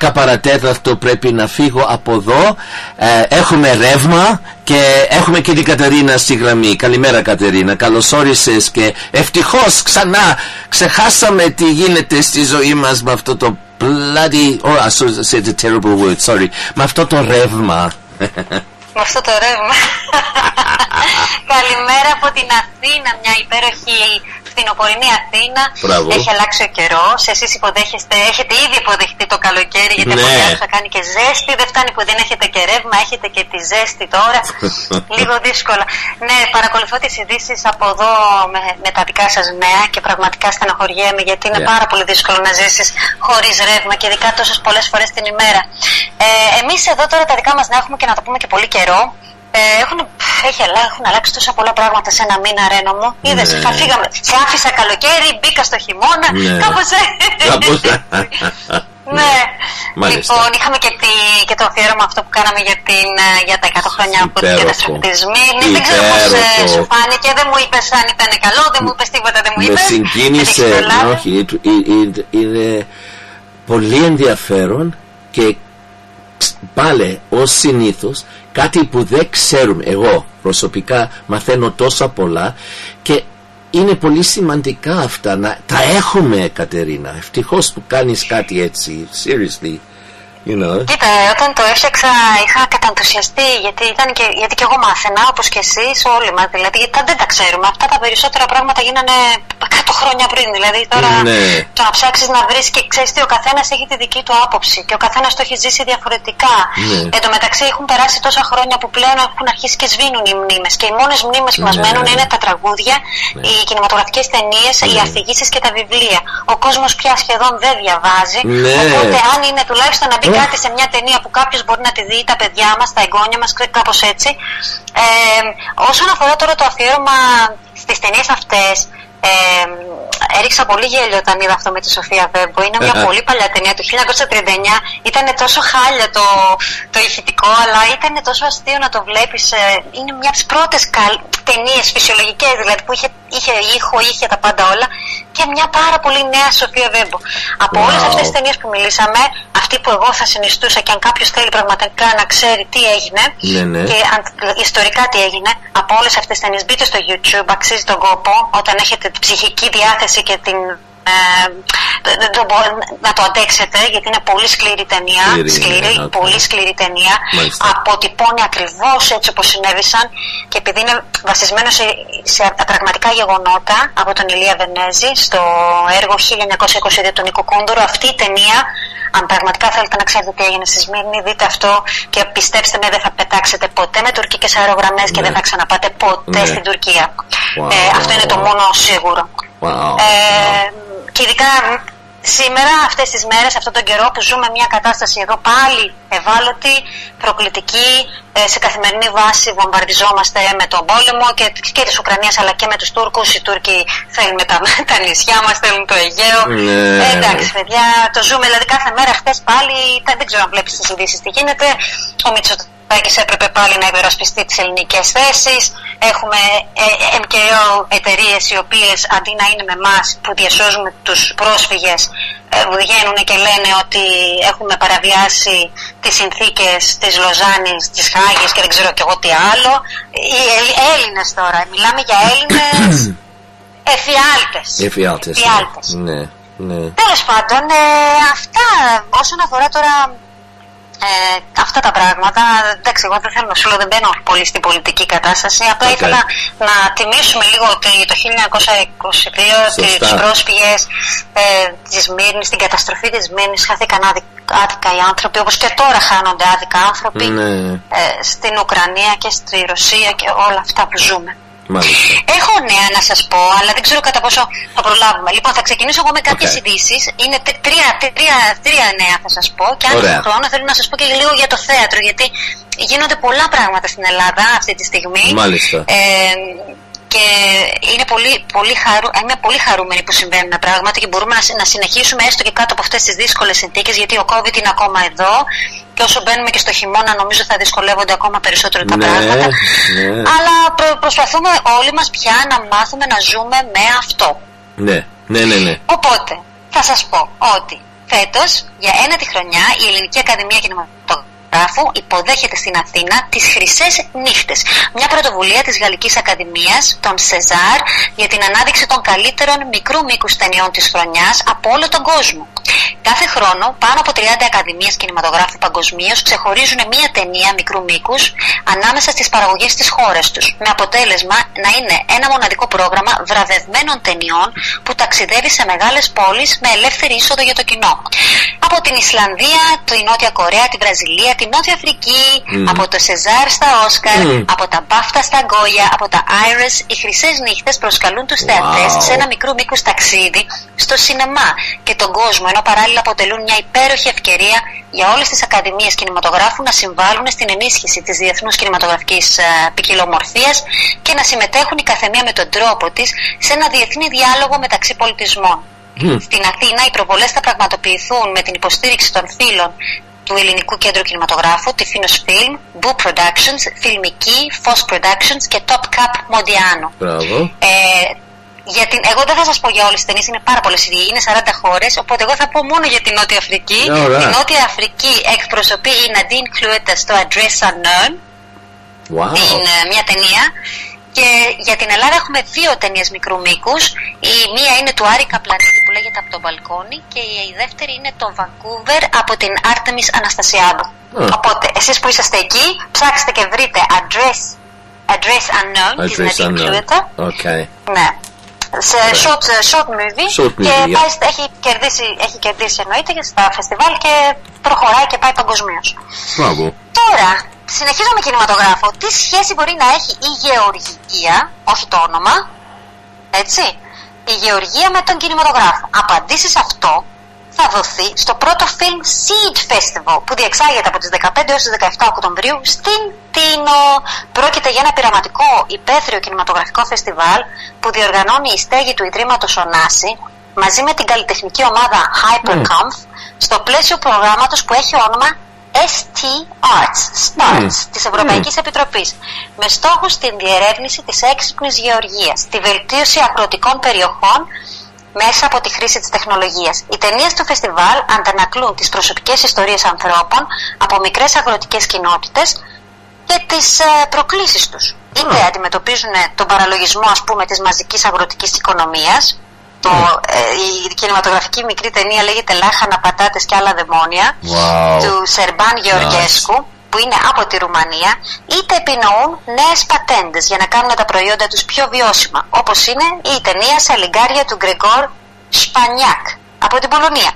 [SPEAKER 31] 12 παρατέταρτο πρέπει να φύγω από εδώ. Ε, έχουμε ρεύμα και έχουμε και την Κατερίνα στη γραμμή. Καλημέρα Κατερίνα, καλώς όρισες και ευτυχώς ξανά ξεχάσαμε τι γίνεται στη ζωή μας με αυτό το bloody, oh I said a terrible word, sorry, με αυτό το ρεύμα.
[SPEAKER 32] με αυτό το ρεύμα. Καλημέρα από την Αθήνα, μια υπέροχη φθινοπορεινή Αθήνα.
[SPEAKER 31] Μπράβο.
[SPEAKER 32] Έχει αλλάξει ο καιρός. Εσείς υποδέχεστε, έχετε ήδη υποδεχτεί το καλοκαίρι γιατί
[SPEAKER 31] Ναι.
[SPEAKER 32] από καιρό θα κάνει και ζέστη. Δεν φτάνει που δεν έχετε και ρεύμα, έχετε και τη ζέστη τώρα. Λίγο δύσκολα. Ναι, παρακολουθώ τις ειδήσεις από εδώ με, με τα δικά σας νέα και πραγματικά στενοχωριέμαι γιατί είναι
[SPEAKER 31] Ναι.
[SPEAKER 32] πάρα πολύ δύσκολο να ζήσεις χωρίς ρεύμα και ειδικά τόσες πολλές φορές την ημέρα. Ε, Εμείς εδώ τώρα τα δικά μας να έχουμε και να το πούμε και πολύ καιρό. Ε, έχουν, έχει, αλλα- έχουν αλλάξει τόσα πολλά πράγματα σε ένα μήνα, Ρένο μου. Είδες,
[SPEAKER 31] Ναι.
[SPEAKER 32] θα φύγαμε. Σε άφησα καλοκαίρι, μπήκα στο χειμώνα.
[SPEAKER 31] Ναι.
[SPEAKER 32] Κάπως έτσι.
[SPEAKER 31] Κάπως
[SPEAKER 32] Ναι.
[SPEAKER 31] Μάλιστα.
[SPEAKER 32] Λοιπόν, είχαμε και, τη, και το αφιέρωμα αυτό που κάναμε για, την, ε, για τα 100 χρόνια από την
[SPEAKER 31] Υπέροχο.
[SPEAKER 32] καταστροφή της Μύρνης. Δεν ξέρω πώς ε,
[SPEAKER 31] Υπέροχο.
[SPEAKER 32] σου φάνηκε, δεν μου είπες αν ήταν καλό, δεν μου είπες τίποτα, δεν μου
[SPEAKER 31] με
[SPEAKER 32] είπες.
[SPEAKER 31] συγκίνησε
[SPEAKER 32] Δεν έχεις προλάβει.
[SPEAKER 31] όχι, ε- ε- ε- είναι πολύ ενδιαφέρον και πάλι ως συνήθως κάτι που δεν ξέρουμε εγώ προσωπικά μαθαίνω τόσα πολλά και είναι πολύ σημαντικά αυτά να τα έχουμε Κατερίνα. Ευτυχώς που κάνεις κάτι έτσι seriously you know
[SPEAKER 32] Κοίτα, όταν το έφτιαξα είχα καταντουσιαστεί γιατί, ήταν και, γιατί και εγώ μάθαινα όπως και εσείς όλοι μας δηλαδή γιατί τα- δεν τα ξέρουμε αυτά τα περισσότερα πράγματα γίνανε 100 χρόνια πριν δηλαδή τώρα
[SPEAKER 31] Ναι.
[SPEAKER 32] το να ψάξεις να βρεις και ξέρεις τι ο καθένας έχει τη δική του άποψη και ο καθένας το έχει ζήσει διαφορετικά
[SPEAKER 31] Ναι.
[SPEAKER 32] Εν τω μεταξύ έχουν περάσει τόσα χρόνια που πλέον έχουν αρχίσει και σβήνουν οι μνήμες και οι μόνες μνήμες που μας
[SPEAKER 31] Ναι.
[SPEAKER 32] μένουν είναι τα τραγούδια, οι κινηματογραφικές ταινίες, οι αφηγήσεις και τα βιβλία. Ο κόσμος πια σχεδόν δεν διαβάζει
[SPEAKER 31] Ναι.
[SPEAKER 32] οπότε αν είναι τουλάχιστον να μπει κάτι σε μια ταινία που κάποιος μπορεί να τη δει, τα παιδιά μας, τα εγγόνια μας, κάπως έτσι. Ε, όσον αφορά τώρα το αφιέρωμα στις ταινίες αυτές, ε, έριξα πολύ γέλιο όταν είδα αυτό με τη Σοφία Βέμπο. Είναι μια πολύ παλιά ταινία του 1939. Ήταν τόσο χάλια το, το ηχητικό, αλλά ήταν τόσο αστείο να το βλέπεις. είναι μια από τις πρώτες ταινίες φυσιολογικές δηλαδή που είχε είχε ήχο, είχε τα πάντα όλα και μια πάρα πολύ νέα Σοφία Βέμπο. Από
[SPEAKER 31] Wow.
[SPEAKER 32] όλες αυτές τις ταινίες που μιλήσαμε, αυτή που εγώ θα συνιστούσα και αν κάποιος θέλει πραγματικά να ξέρει τι έγινε
[SPEAKER 31] Ναι, ναι.
[SPEAKER 32] και αν, ιστορικά τι έγινε, από όλες αυτές τις ταινίες μπείτε στο YouTube, αξίζει τον κόπο όταν έχετε την ψυχική διάθεση και την ε, δεν- δεν το μπορώ να το αντέξετε γιατί είναι πολύ σκληρή ταινία.
[SPEAKER 31] Σκληρή,
[SPEAKER 32] σκληρή,
[SPEAKER 31] ναι, οκ.
[SPEAKER 32] πολύ σκληρή ταινία.
[SPEAKER 31] Μάλιστα.
[SPEAKER 32] Αποτυπώνει ακριβώς έτσι όπως συνέβησαν και επειδή είναι βασισμένο σε, σε πραγματικά γεγονότα από τον Ηλία Βενέζη στο έργο 1922 του Νίκου Κούνδουρου, αυτή η ταινία. Αν πραγματικά θέλετε να ξέρετε τι έγινε στη Σμύρνη, δείτε αυτό και πιστέψτε με, δεν θα πετάξετε ποτέ με τουρκικές αερογραμμές και
[SPEAKER 31] Ναι.
[SPEAKER 32] δεν θα ξαναπάτε ποτέ
[SPEAKER 31] Ναι.
[SPEAKER 32] στην Τουρκία.
[SPEAKER 31] Wow.
[SPEAKER 32] Ε, αυτό είναι το μόνο σίγουρο.
[SPEAKER 31] Wow.
[SPEAKER 32] Ε, και ειδικά σήμερα, αυτές τις μέρες, αυτόν τον καιρό που ζούμε μια κατάσταση εδώ πάλι ευάλωτη, προκλητική, ε, σε καθημερινή βάση βομβαρδιζόμαστε με τον πόλεμο και, και της Ουκρανίας αλλά και με τους Τούρκους. Οι Τούρκοι θέλουν τα, τα νησιά μας, θέλουν το Αιγαίο.
[SPEAKER 31] Ναι.
[SPEAKER 32] Ε, εντάξει παιδιά, το ζούμε δηλαδή κάθε μέρα χθες πάλι, τα- δεν ξέρω αν βλέπεις τις ειδήσεις τι γίνεται. Ο Μητσοτάκης έπρεπε πάλι να υπερασπιστεί τις ελληνικές θέσεις. Έχουμε ε, MKO εταιρείες οι οποίες αντί να είναι με εμάς που διασώζουμε τους πρόσφυγες ε, βγαίνουν και λένε ότι έχουμε παραβιάσει τις συνθήκες της Λοζάνης, της Χάγης και δεν ξέρω και εγώ τι άλλο. Οι Ελλ- Έλληνες τώρα, μιλάμε για Έλληνες εφιάλτες.
[SPEAKER 31] Εφιάλτες.
[SPEAKER 32] Εφιάλτες.
[SPEAKER 31] Ναι, ναι.
[SPEAKER 32] Τέλος πάντων, ε, αυτά όσον αφορά τώρα ε, αυτά τα πράγματα. Εντάξει, εγώ δεν θέλω να σου λέω, δεν μπαίνω πολύ στην πολιτική κατάσταση. Απλά
[SPEAKER 31] Οκ.
[SPEAKER 32] ήθελα να τιμήσουμε λίγο ότι το 1922
[SPEAKER 31] Σωστά.
[SPEAKER 32] τις πρόσφυγες ε, της Σμύρνης, την καταστροφή της Σμύρνης, χάθηκαν άδικα, άδικα οι άνθρωποι, όπως και τώρα χάνονται άδικα άνθρωποι
[SPEAKER 31] Ναι,
[SPEAKER 32] ε, στην Ουκρανία και στη Ρωσία και όλα αυτά που ζούμε.
[SPEAKER 31] Μάλιστα.
[SPEAKER 32] Έχω νέα να σας πω, αλλά δεν ξέρω κατά πόσο θα προλάβουμε. Λοιπόν, θα ξεκινήσω εγώ με κάποιες
[SPEAKER 31] Οκ.
[SPEAKER 32] ειδήσεις. Είναι τρι- τρία, τρία, τρία νέα θα σας πω. Και αν
[SPEAKER 31] Ωραία.
[SPEAKER 32] έχω χρόνο, θέλω να σας πω και λίγο για το θέατρο. Γιατί γίνονται πολλά πράγματα στην Ελλάδα αυτή τη στιγμή.
[SPEAKER 31] Μάλιστα.
[SPEAKER 32] Ε, και είναι πολύ, πολύ χαρου... είμαι πολύ χαρούμενη που συμβαίνουν πράγματα και μπορούμε να, συ- να συνεχίσουμε έστω και κάτω από αυτές τις δύσκολες συνθήκες γιατί ο COVID είναι ακόμα εδώ και όσο μπαίνουμε και στο χειμώνα νομίζω θα δυσκολεύονται ακόμα περισσότερο τα
[SPEAKER 31] Ναι,
[SPEAKER 32] πράγματα.
[SPEAKER 31] ναι.
[SPEAKER 32] Αλλά προ- προσπαθούμε όλοι μας πια να μάθουμε να ζούμε με αυτό.
[SPEAKER 31] Ναι, ναι, ναι, ναι.
[SPEAKER 32] Οπότε, θα σας πω ότι φέτος, για ένα τη χρονιά, η Ελληνική Ακαδημία Κινηματογράφου υποδέχεται στην Αθήνα τις Χρυσές Νύχτες. Μια πρωτοβουλία της Γαλλικής Ακαδημίας, των Σεζάρ, για την ανάδειξη των καλύτερων μικρού μήκους ταινιών της χρονιάς από όλο τον κόσμο. Κάθε χρόνο, πάνω από 30 ακαδημίες κινηματογράφου παγκοσμίως ξεχωρίζουν μία ταινία μικρού μήκους ανάμεσα στις παραγωγές της χώρας τους. Με αποτέλεσμα να είναι ένα μοναδικό πρόγραμμα βραβευμένων ταινιών που ταξιδεύει σε μεγάλες πόλεις με ελεύθερη είσοδο για το κοινό. Από την Ισλανδία, τη Νότια Κορέα, τη Βραζιλία, τη Νότια Αφρική,
[SPEAKER 31] Μμμ.
[SPEAKER 32] από το Σεζάρ στα Όσκαρ,
[SPEAKER 31] Μμμ.
[SPEAKER 32] από τα Μπάφτα στα Γκόια, από τα Iris, οι χρυσές νύχτες προσκαλούν τους
[SPEAKER 31] Wow.
[SPEAKER 32] θεατέ σε ένα μικρού μήκου ταξίδι στο σινεμά και τον κόσμο, ενώ παράλληλα αποτελούν μια υπέροχη ευκαιρία για όλες τις ακαδημίες κινηματογράφου να συμβάλλουν στην ενίσχυση της διεθνούς κινηματογραφικής ποικιλομορφίας και να συμμετέχουν η καθεμία με τον τρόπο της σε ένα διεθνή διάλογο μεταξύ πολιτισμών.
[SPEAKER 31] Μμ.
[SPEAKER 32] Στην Αθήνα οι προβολές θα πραγματοποιηθούν με την υποστήριξη των φίλων του Ελληνικού Κέντρου Κινηματογράφου, τη Finos Film, Boo Productions, Φιλμική, Foss Productions και Top Cup Mondiano.
[SPEAKER 31] Μπράβο.
[SPEAKER 32] Ε, για την, εγώ δεν θα σας πω για όλες τις ταινίες, είναι πάρα πολλές οι είναι 40 χώρες, οπότε εγώ θα πω μόνο για την Νότια Αφρική.
[SPEAKER 31] Ωραία.
[SPEAKER 32] Η Νότια Αφρική εκπροσωπεί η Nadine Cluetta στο Address Unknown,
[SPEAKER 31] Wow.
[SPEAKER 32] την, ε, μια ταινία. Και για την Ελλάδα έχουμε δύο ταινίες μικρού μήκους. Η μία είναι του Άρη Καπλανίδη που λέγεται Από τον Μπαλκόνι και η δεύτερη είναι το Vancouver από την Artemis Αναστασιάδου.
[SPEAKER 31] Α.
[SPEAKER 32] Οπότε εσείς που είσαστε εκεί ψάξτε και βρείτε Address, address Unknown της
[SPEAKER 31] Address
[SPEAKER 32] Nadine
[SPEAKER 31] unknown.
[SPEAKER 32] Cluetta.
[SPEAKER 31] Okay.
[SPEAKER 32] Ναι. Σε short, short movie
[SPEAKER 31] Short
[SPEAKER 32] και
[SPEAKER 31] movie, yeah.
[SPEAKER 32] πάει, στα- έχει, κερδίσει, έχει κερδίσει εννοείται και στα φεστιβάλ και προχωράει και πάει παγκοσμίως.
[SPEAKER 31] Μπράβο.
[SPEAKER 32] Τώρα, συνεχίζω με κινηματογράφο. Τι σχέση μπορεί να έχει η γεωργία, όχι το όνομα, έτσι, η γεωργία με τον κινηματογράφο; Απαντήσεις σε αυτό θα δοθεί στο πρώτο Film Seed Festival που διεξάγεται από τις 15 έως τις 17 Οκτωβρίου στην Τίνο. Πρόκειται για ένα πειραματικό υπαίθριο κινηματογραφικό φεστιβάλ που διοργανώνει η στέγη του Ιδρύματος Ωνάση μαζί με την καλλιτεχνική ομάδα Hyperkampf στο πλαίσιο προγράμματος που έχει όνομα ST Arts, STARTS,
[SPEAKER 31] Μμ.
[SPEAKER 32] της Ευρωπαϊκής Επιτροπής, με στόχο την διερεύνηση της έξυπνης γεωργίας, τη βελτίωση αγροτικών περιοχών μέσα από τη χρήση της τεχνολογίας. Οι ταινίες του φεστιβάλ αντανακλούν τις προσωπικές ιστορίες ανθρώπων από μικρές αγροτικές κοινότητες και τις ε, προκλήσεις τους. Είτε αντιμετωπίζουν τον παραλογισμό ας πούμε της μαζικής αγροτικής οικονομίας, το, ε, η κινηματογραφική μικρή ταινία λέγεται «Λάχανα, πατάτες και άλλα δαιμόνια»
[SPEAKER 31] Wow.
[SPEAKER 32] του Σερμπάν Γεωργέσκου που είναι από τη Ρουμανία. Είτε επινοούν νέες πατέντες για να κάνουν τα προϊόντα τους πιο βιώσιμα όπως είναι η ταινία «Σαλιγκάρια» του Γκρεγόρ Σπανιάκ από την Πολωνία.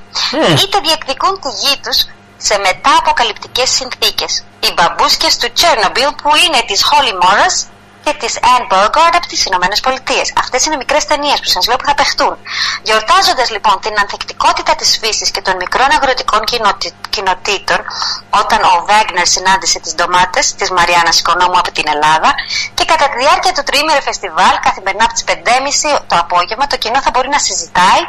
[SPEAKER 32] Είτε διεκδικούν τη γη τους σε μετά αποκαλυπτικές συνθήκες. Οι μπαμπούσκες του Τσέρνομπιλ που είναι της Holly Morris και της Anne Burgard από τις Ηνωμένες Πολιτείες. Αυτές είναι μικρές ταινίες που σας λέω που θα παιχτούν. Γιορτάζοντας λοιπόν την ανθεκτικότητα της φύσης και των μικρών αγροτικών κοινοτι- κοινοτήτων, όταν ο Βέγνερ συνάντησε τις ντομάτες της Μαριάννας Οικονόμου από την Ελλάδα και κατά τη διάρκεια του τριήμερου φεστιβάλ, καθημερινά από τις 5.30 το απόγευμα, το κοινό θα μπορεί να συζητάει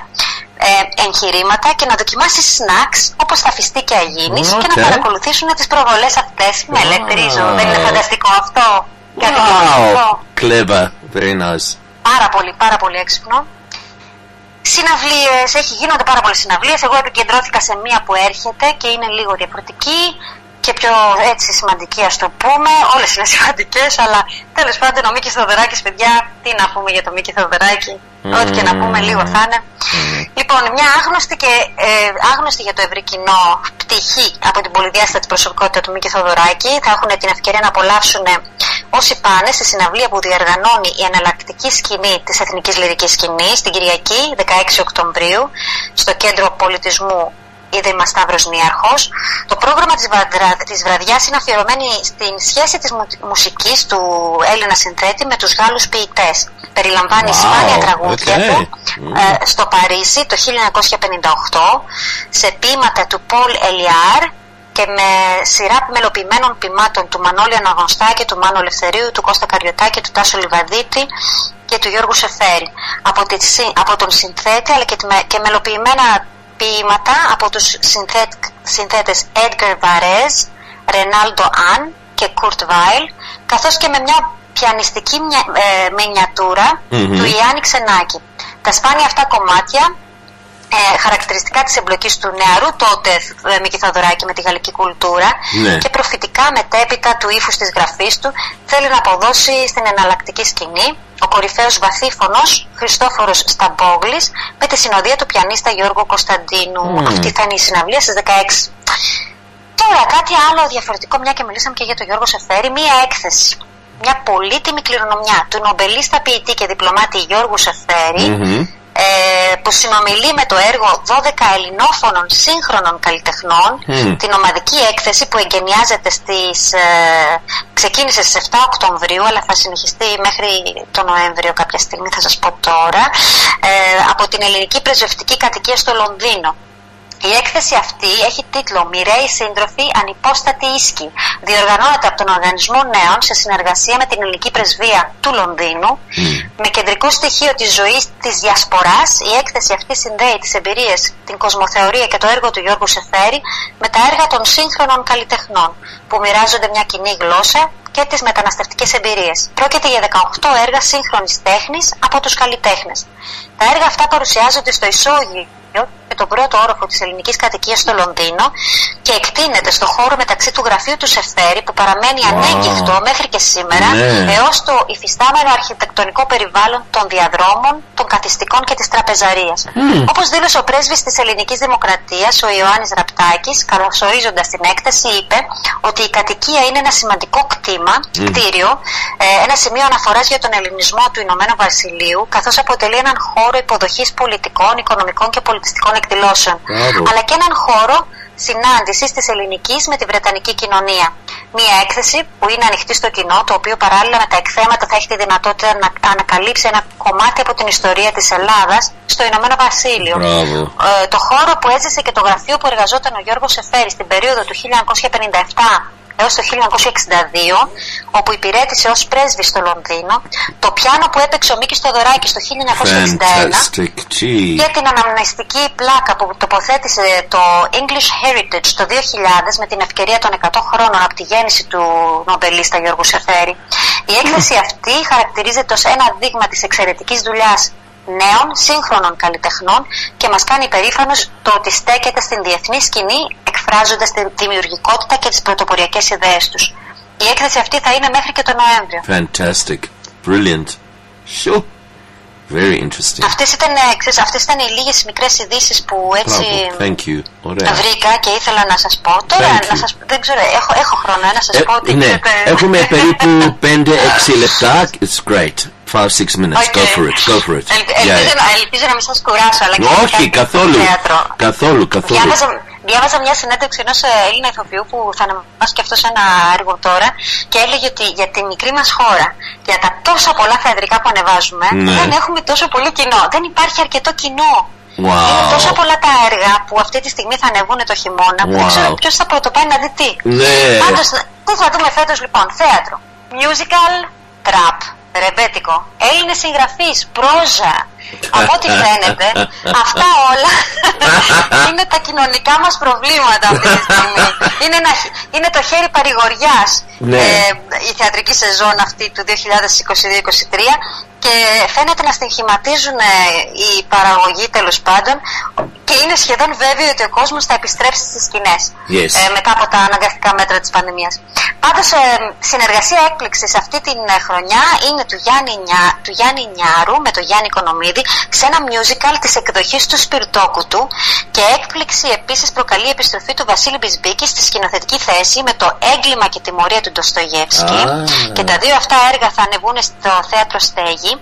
[SPEAKER 32] ε, εγχειρήματα και να δοκιμάσει snacks όπως τα φιστίκια Αιγίνης και να
[SPEAKER 31] Οκ.
[SPEAKER 32] παρακολουθήσουν τις προβολές αυτές με ελεύθερη ζωή. Δεν είναι φανταστικό αυτό. Κάτι
[SPEAKER 31] Wow.
[SPEAKER 32] διαφορετικό.
[SPEAKER 31] Clever. Very nice.
[SPEAKER 32] Πάρα πολύ, πάρα πολύ έξυπνο. Συναυλίες, έχει γίνονται πάρα πολλές συναυλίες. Εγώ επικεντρώθηκα σε μία που έρχεται και είναι λίγο διαφορετική και πιο έτσι σημαντική ας το πούμε. Όλες είναι σημαντικές, αλλά τέλος πάντων ο Μίκης Θοδωράκης, παιδιά, τι να πούμε για το Μίκη Θοδωράκη. Ό,τι και να πούμε λίγο θα είναι. Λοιπόν, μια άγνωστη και ε, άγνωστη για το ευρύ κοινό πτυχή από την πολυδιάστατη προσωπικότητα του Μίκη Θοδωράκη θα έχουν την ευκαιρία να απολαύσουν ε, όσοι πάνε στη συναυλία που διοργανώνει η εναλλακτική σκηνή της Εθνικής Λυρικής Σκηνής την Κυριακή 16 Οκτωβρίου στο Κέντρο Πολιτισμού Ίδρυμα Σταύρος Νίαρχος. Το πρόγραμμα της, βαδρα... της βραδιάς είναι αφιερωμένη στην σχέση της μου- μουσικής του Έλληνα συνθέτη με τους Γάλλους ποιητές. Περιλαμβάνει
[SPEAKER 31] Wow,
[SPEAKER 32] σπάνια τραγούδια
[SPEAKER 31] okay.
[SPEAKER 32] του ε, στο Παρίσι το 1958 σε ποίηματα του Πολ Ελιάρ και με σειρά μελοποιημένων ποιμάτων του Μανώλη Αναγνωστάκη, του Μάνου Ελευθερίου, του Κώστα Καριωτάκη, του Τάσου Λιβαδίτη και του Γιώργου Σεφέρη. Από, τη, συ- από τον συνθέτη αλλά και, τη με- και μελοποιημένα ποίηματα από τους συνθέτ, συνθέτες Edgar Varese, Ρενάλντο Αν και Kurt Weill καθώς και με μια πιανιστική μια, ε, μινιατούρα
[SPEAKER 31] Μμμ.
[SPEAKER 32] του Ιάννη Ξενάκη. Τα σπάνια αυτά κομμάτια ε, χαρακτηριστικά της εμπλοκής του νεαρού τότε ε, Μίκη Θοδωράκη με τη γαλλική κουλτούρα
[SPEAKER 31] Ναι.
[SPEAKER 32] και προφητικά μετέπειτα του ύφους της γραφής του θέλει να αποδώσει στην εναλλακτική σκηνή ο κορυφαίος βαθύφωνος Χριστόφορος Σταμπόγλης με τη συνοδεία του πιανίστα Γιώργου Κωνσταντίνου.
[SPEAKER 31] Μμμ.
[SPEAKER 32] Αυτή θα είναι η συναυλία στις 16. Τώρα κάτι άλλο διαφορετικό, μια και μιλήσαμε και για τον Γιώργο Σεφέρη, μια έκθεση. Μια πολύτιμη κληρονομιά του νομπελίστα ποιητή και διπλωμάτη Γιώργου Σεφέρη,
[SPEAKER 31] Μμμ.
[SPEAKER 32] Ε, που συνομιλεί με το έργο 12 ελληνόφωνων σύγχρονων καλλιτεχνών,
[SPEAKER 31] Μμ.
[SPEAKER 32] την ομαδική έκθεση που εγκαινιάζεται στις, ε, ξεκίνησε στις 7 Οκτωβρίου, αλλά θα συνεχιστεί μέχρι το Νοέμβριο κάποια στιγμή, θα σας πω τώρα, ε, από την ελληνική πρεσβευτική κατοικία στο Λονδίνο. Η έκθεση αυτή έχει τίτλο «Μοιραίοι σύντροφοι, ανυπόστατη ίσκη». Διοργανώνεται από τον Οργανισμό Νέων σε συνεργασία με την Ελληνική Πρεσβεία του Λονδίνου. Με κεντρικό στοιχείο της ζωής της διασποράς, η έκθεση αυτή συνδέει τις εμπειρίες, την κοσμοθεωρία και το έργο του Γιώργου Σεφέρη με τα έργα των σύγχρονων καλλιτεχνών, που μοιράζονται μια κοινή γλώσσα και τις μεταναστευτικές εμπειρίες. Πρόκειται για 18 έργα σύγχρονης τέχνης από τους καλλιτέχνες. Τα έργα αυτά παρουσιάζονται στο ισόγειο και τον πρώτο όροφο της ελληνικής κατοικίας στο Λονδίνο και εκτείνεται στο χώρο μεταξύ του γραφείου του Σεφέρη που παραμένει ανέγκυχτο μέχρι και σήμερα
[SPEAKER 31] Ναι.
[SPEAKER 32] έως το υφιστάμενο αρχιτεκτονικό περιβάλλον των διαδρόμων, των καθιστικών και της τραπεζαρίας.
[SPEAKER 31] Μμμ.
[SPEAKER 32] Όπως δήλωσε ο πρέσβης της ελληνικής δημοκρατίας, ο Ιωάννης Ραπτάκης, καλωσορίζοντας την έκταση, είπε ότι η κατοικία είναι ένα σημαντικό κτήμα,
[SPEAKER 31] Μμ.
[SPEAKER 32] κτίριο, ε, ένα σημείο αναφοράς για τον ελληνισμό του Ηνωμένου Βασιλείου, καθώς αποτελεί έναν χώρο υποδοχής πολιτικών, οικονομικών και πολιτιστικών εκδηλώσεων.
[SPEAKER 31] Μπράβο.
[SPEAKER 32] Αλλά και έναν χώρο συνάντησης της ελληνικής με τη βρετανική κοινωνία. Μία έκθεση που είναι ανοιχτή στο κοινό, το οποίο παράλληλα με τα εκθέματα θα έχει τη δυνατότητα να ανακαλύψει ένα κομμάτι από την ιστορία της Ελλάδας στο Ηνωμένο Βασίλειο.
[SPEAKER 31] Μπράβο.
[SPEAKER 32] Ε, το χώρο που έζησε και το γραφείο που εργαζόταν ο Γιώργος Σεφέρη στην περίοδο του 1957 έως το 1962, όπου υπηρέτησε ως πρέσβη στο Λονδίνο, το πιάνο που έπαιξε ο Μίκης Θοδωράκης το 1961
[SPEAKER 31] Fantastic. Gee.
[SPEAKER 32] και την αναμνηστική πλάκα που τοποθέτησε το English Heritage το 2000 με την ευκαιρία των 100 χρόνων από τη γέννηση του νομπελίστα Γιώργου Σεφέρη. Η έκθεση αυτή χαρακτηρίζεται ως ένα δείγμα της εξαιρετικής δουλειάς νέων σύγχρονων καλλιτεχνών και μας κάνει περήφανος το ότι στέκεται στην διεθνή σκηνή εκφράζοντας τη δημιουργικότητα και τις πρωτοποριακές ιδέες τους. Η έκθεση αυτή θα είναι μέχρι και τον Νοέμβριο.
[SPEAKER 31] Fantastic. Brilliant. Sure. Very interesting.
[SPEAKER 32] Αυτές ήταν, ε, ξέρεις, αυτές ήταν οι λίγες μικρές ειδήσεις που έτσι
[SPEAKER 31] Bravo. Thank you. Ωραία.
[SPEAKER 32] βρήκα και ήθελα να σας πω. Τώρα
[SPEAKER 31] Thank
[SPEAKER 32] να
[SPEAKER 31] you.
[SPEAKER 32] σας, δεν ξέρω, έχω, έχω χρόνο ε, να σας
[SPEAKER 31] Ε,
[SPEAKER 32] πω ότι
[SPEAKER 31] ναι,
[SPEAKER 32] ξέρετε,
[SPEAKER 31] έχουμε περίπου 5-6 λεπτά. It's great. 5-6 minutes. Go for it. Go for it.
[SPEAKER 32] ελ-
[SPEAKER 31] Yeah,
[SPEAKER 32] ελπίζω,
[SPEAKER 31] yeah.
[SPEAKER 32] να- ελπίζω να μην σας κουράσω, αλλά και
[SPEAKER 31] Όχι,
[SPEAKER 32] κάτι
[SPEAKER 31] καθόλου.
[SPEAKER 32] θέατρο.
[SPEAKER 31] Καθόλου, καθόλου.
[SPEAKER 32] Διάβαζα, διάβαζα μια συνέντευξη ενός Έλληνα ηθοποιού που θα ανεβάσει και αυτός σε ένα έργο τώρα και έλεγε ότι για τη μικρή μας χώρα, για τα τόσα πολλά θεατρικά που ανεβάζουμε,
[SPEAKER 31] Ναι.
[SPEAKER 32] δεν έχουμε τόσο πολύ κοινό. Δεν υπάρχει αρκετό κοινό. Είναι
[SPEAKER 31] Wow.
[SPEAKER 32] τόσο πολλά τα έργα που αυτή τη στιγμή θα ανεβούν το χειμώνα που δεν
[SPEAKER 31] Wow.
[SPEAKER 32] ξέρω ποιος θα πρωτοπάει να δει τι.
[SPEAKER 31] Ναι.
[SPEAKER 32] Πάντως, τι θα δούμε φέτος λοιπόν, θέατρο, musical, trap, ρεμπέτικο, Έλληνες συγγραφείς, πρόζα. Από ό,τι φαίνεται, αυτά όλα είναι τα κοινωνικά μας προβλήματα αυτή τη στιγμή. Είναι, ένα, είναι το χέρι παρηγοριάς
[SPEAKER 31] Ναι.
[SPEAKER 32] ε, η θεατρική σεζόν αυτή του 2022-2023 και φαίνεται να στοιχηματίζουν ε, οι παραγωγοί τέλος πάντων και είναι σχεδόν βέβαιο ότι ο κόσμος θα επιστρέψει στις σκηνές
[SPEAKER 31] Yes.
[SPEAKER 32] ε, μετά από τα αναγκαστικά μέτρα της πανδημίας. Πάντως ε, συνεργασία έκπληξης αυτή την ε, χρονιά είναι του Γιάννη, Νιά, του Γιάννη Νιάρου με το Γιάννη Οικονομίδη σε ένα musical της εκδοχής του Σπιρτόκουτου και έκπληξη επίσης προκαλεί η επιστροφή του Βασίλη Μπισμπίκη στη σκηνοθετική θέση με το έγκλημα και τιμωρία του Ντοστογεύσκη
[SPEAKER 31] Α.
[SPEAKER 32] και τα δύο αυτά έργα θα ανεβούν στο θέατρο Στέγη.